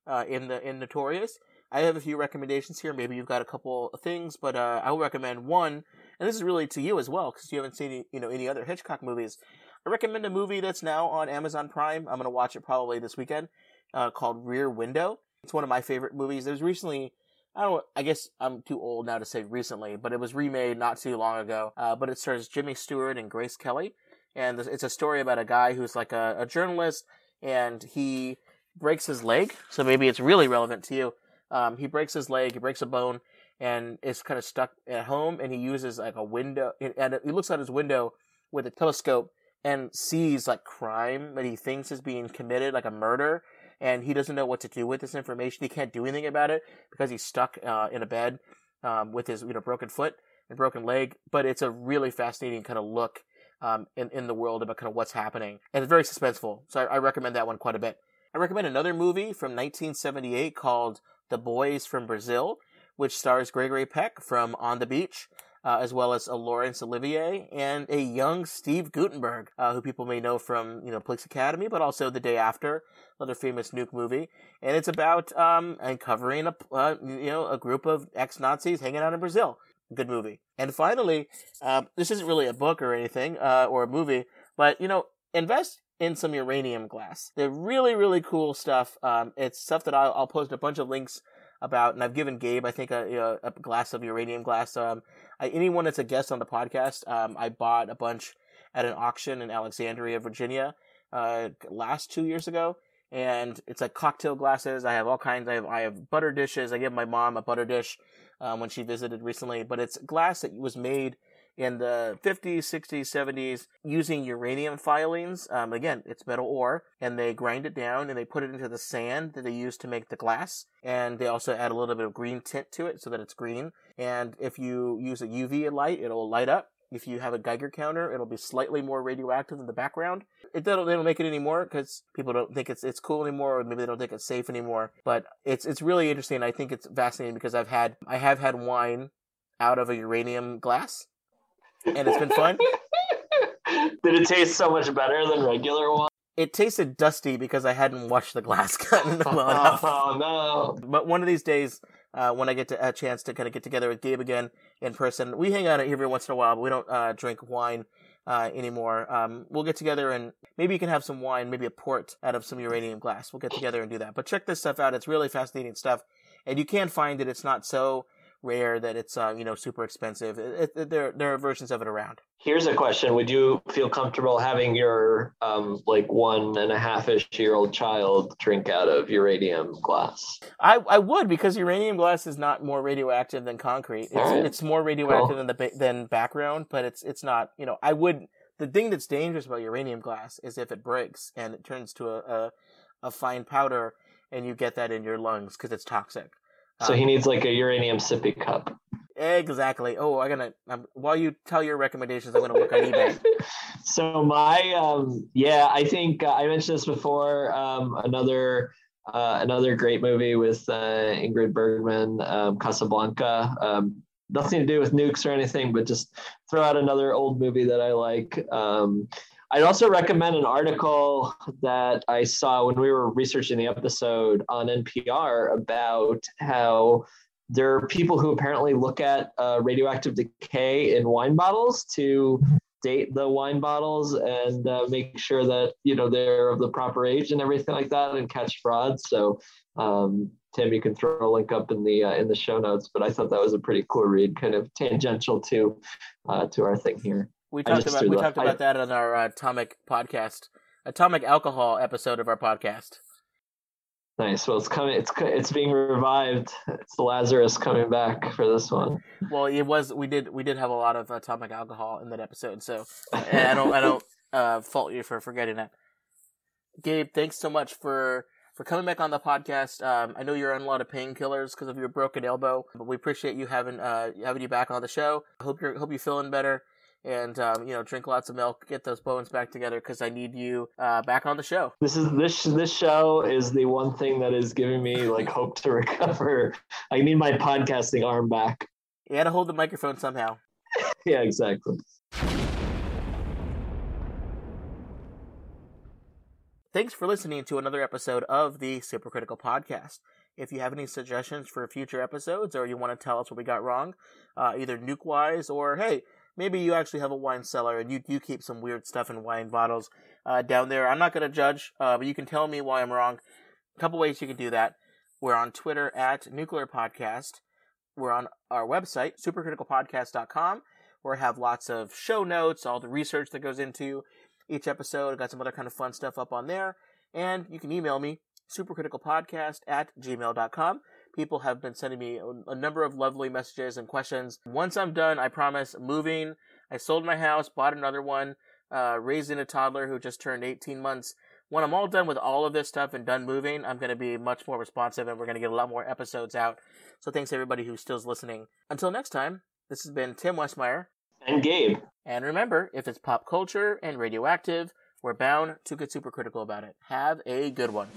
uh, in the in Notorious. I have a few recommendations here. Maybe you've got a couple of things, but uh, I will recommend one and this is really to you as well because you haven't seen you know any other Hitchcock movies. I recommend a movie that's now on Amazon Prime. I'm going to watch it probably this weekend, uh, called Rear Window. It's one of my favorite movies. It was recently I don't. I guess I'm too old now to say recently, but it was remade not too long ago. Uh, but it stars Jimmy Stewart and Grace Kelly, and it's a story about a guy who's like a, a journalist, and he breaks his leg. So maybe it's really relevant to you. Um, he breaks his leg, he breaks a bone, and is kind of stuck at home. And he uses like a window, and he looks out his window with a telescope and sees like crime that he thinks is being committed, like a murder and he doesn't know what to do with this information. He can't do anything about it because he's stuck uh, in a bed um, with his you know broken foot and broken leg. But it's a really fascinating kind of look um, in in the world about kind of what's happening, and it's very suspenseful. So I, I recommend that one quite a bit. I recommend another movie from 1978 called The Boys from Brazil, which stars Gregory Peck from On the Beach uh, as well as a Laurence Olivier and a young Steve Guttenberg, uh, who people may know from you know Police Academy, but also The Day After, another famous nuke movie. And it's about um, uncovering a uh, you know a group of ex Nazis hanging out in Brazil. Good movie. And finally, um, this isn't really a book or anything uh, or a movie, but you know invest in some uranium glass. They're really, really cool stuff. Um, it's stuff that I'll, I'll, post a bunch of links about, and I've given Gabe, I think, a, a glass of uranium glass. Um, I, anyone that's a guest on the podcast, um, I bought a bunch at an auction in Alexandria, Virginia, uh, last two years ago. And it's like cocktail glasses. I have all kinds. I have I have butter dishes. I gave my mom a butter dish um, when she visited recently. But it's glass that was made in the 50s, 60s, 70s using uranium filings. Um, again, it's metal ore, and they grind it down and they put it into the sand that they use to make the glass. And they also add a little bit of green tint to it so that it's green. And if you use a UV light, it'll light up. If you have a Geiger counter, it'll be slightly more radioactive in the background. It, don't, they don't make it anymore because people don't think it's it's cool anymore, or maybe they don't think it's safe anymore. But it's it's really interesting. I think it's fascinating because I've had I have had wine out of a uranium glass, and it's been fun. *laughs* Did it taste so much better than regular wine? It tasted dusty because I hadn't washed the glass *laughs* well enough. *laughs* Oh no! But one of these days, uh, when I get to, a chance to kind of get together with Gabe again in person, we hang out every once in a while, but we don't uh, drink wine uh, anymore. Um, we'll get together and maybe you can have some wine, maybe a port out of some uranium glass. We'll get together and do that. But check this stuff out; it's really fascinating stuff, and you can find it. It's not so rare that it's uh, you know super expensive. It, it, there there are versions of it around. Here's a question: Would you feel comfortable having your um, like one and a half ish year old child drink out of uranium glass? I, I would because uranium glass is not more radioactive than concrete. It's, right. it's more radioactive cool. than the than background, but it's it's not. You know, I would. The thing that's dangerous about uranium glass is if it breaks and it turns to a, a, a fine powder, and you get that in your lungs because it's toxic. So he needs like a uranium sippy cup. Exactly. Oh, I'm gonna um, while you tell your recommendations, I'm gonna look on eBay. *laughs* so my um, yeah, I think uh, I mentioned this before. Um, another uh, another great movie with uh, Ingrid Bergman, um, Casablanca. Um, nothing to do with nukes or anything, but just throw out another old movie that I like. Um, I'd also recommend an article that I saw when we were researching the episode on NPR about how there are people who apparently look at uh, radioactive decay in wine bottles to date the wine bottles and uh, make sure that you know they're of the proper age and everything like that and catch fraud. So um, Tim, you can throw a link up in the uh, in the show notes. But I thought that was a pretty cool read, kind of tangential to uh, to our thing here. We talked about we talked about that on our uh, atomic podcast, atomic alcohol episode of our podcast. Nice. Well, it's coming. It's it's being revived. It's Lazarus coming back for this one. Well, it was. We did we did have a lot of atomic alcohol in that episode, so I don't I don't *laughs* uh, fault you for forgetting that. Gabe, thanks so much for for coming back on the podcast. Um, I know you're on a lot of painkillers because of your broken elbow, but we appreciate you having uh, having you back on the show. Hope you're hope you're feeling better and um, you know drink lots of milk, get those bones back together because I need you uh, back on the show. This is this this show is the one thing that is giving me like *laughs* hope to recover. I need my podcasting arm back. You got to hold the microphone somehow. *laughs* yeah, exactly. Thanks for listening to another episode of the Supercritical Podcast. If you have any suggestions for future episodes or you want to tell us what we got wrong, uh, either nuke wise or hey, maybe you actually have a wine cellar and you, you keep some weird stuff in wine bottles uh, down there. I'm not going to judge, uh, but you can tell me why I'm wrong. A couple ways you can do that. We're on Twitter at Nuclear Podcast. We're on our website, supercriticalpodcast.com, where I have lots of show notes, all the research that goes into each episode. I've got some other kind of fun stuff up on there. And you can email me, supercriticalpodcast at gmail.com. People have been sending me a, a number of lovely messages and questions. Once I'm done, I promise, moving, I sold my house, bought another one, uh, raising a toddler who just turned 18 months. When I'm all done with all of this stuff and done moving, I'm going to be much more responsive and we're going to get a lot more episodes out. So thanks everybody who still's listening. Until next time, this has been Tim Westmeyer. And Gabe. And remember, if it's pop culture and radioactive, we're bound to get super critical about it. Have a good one.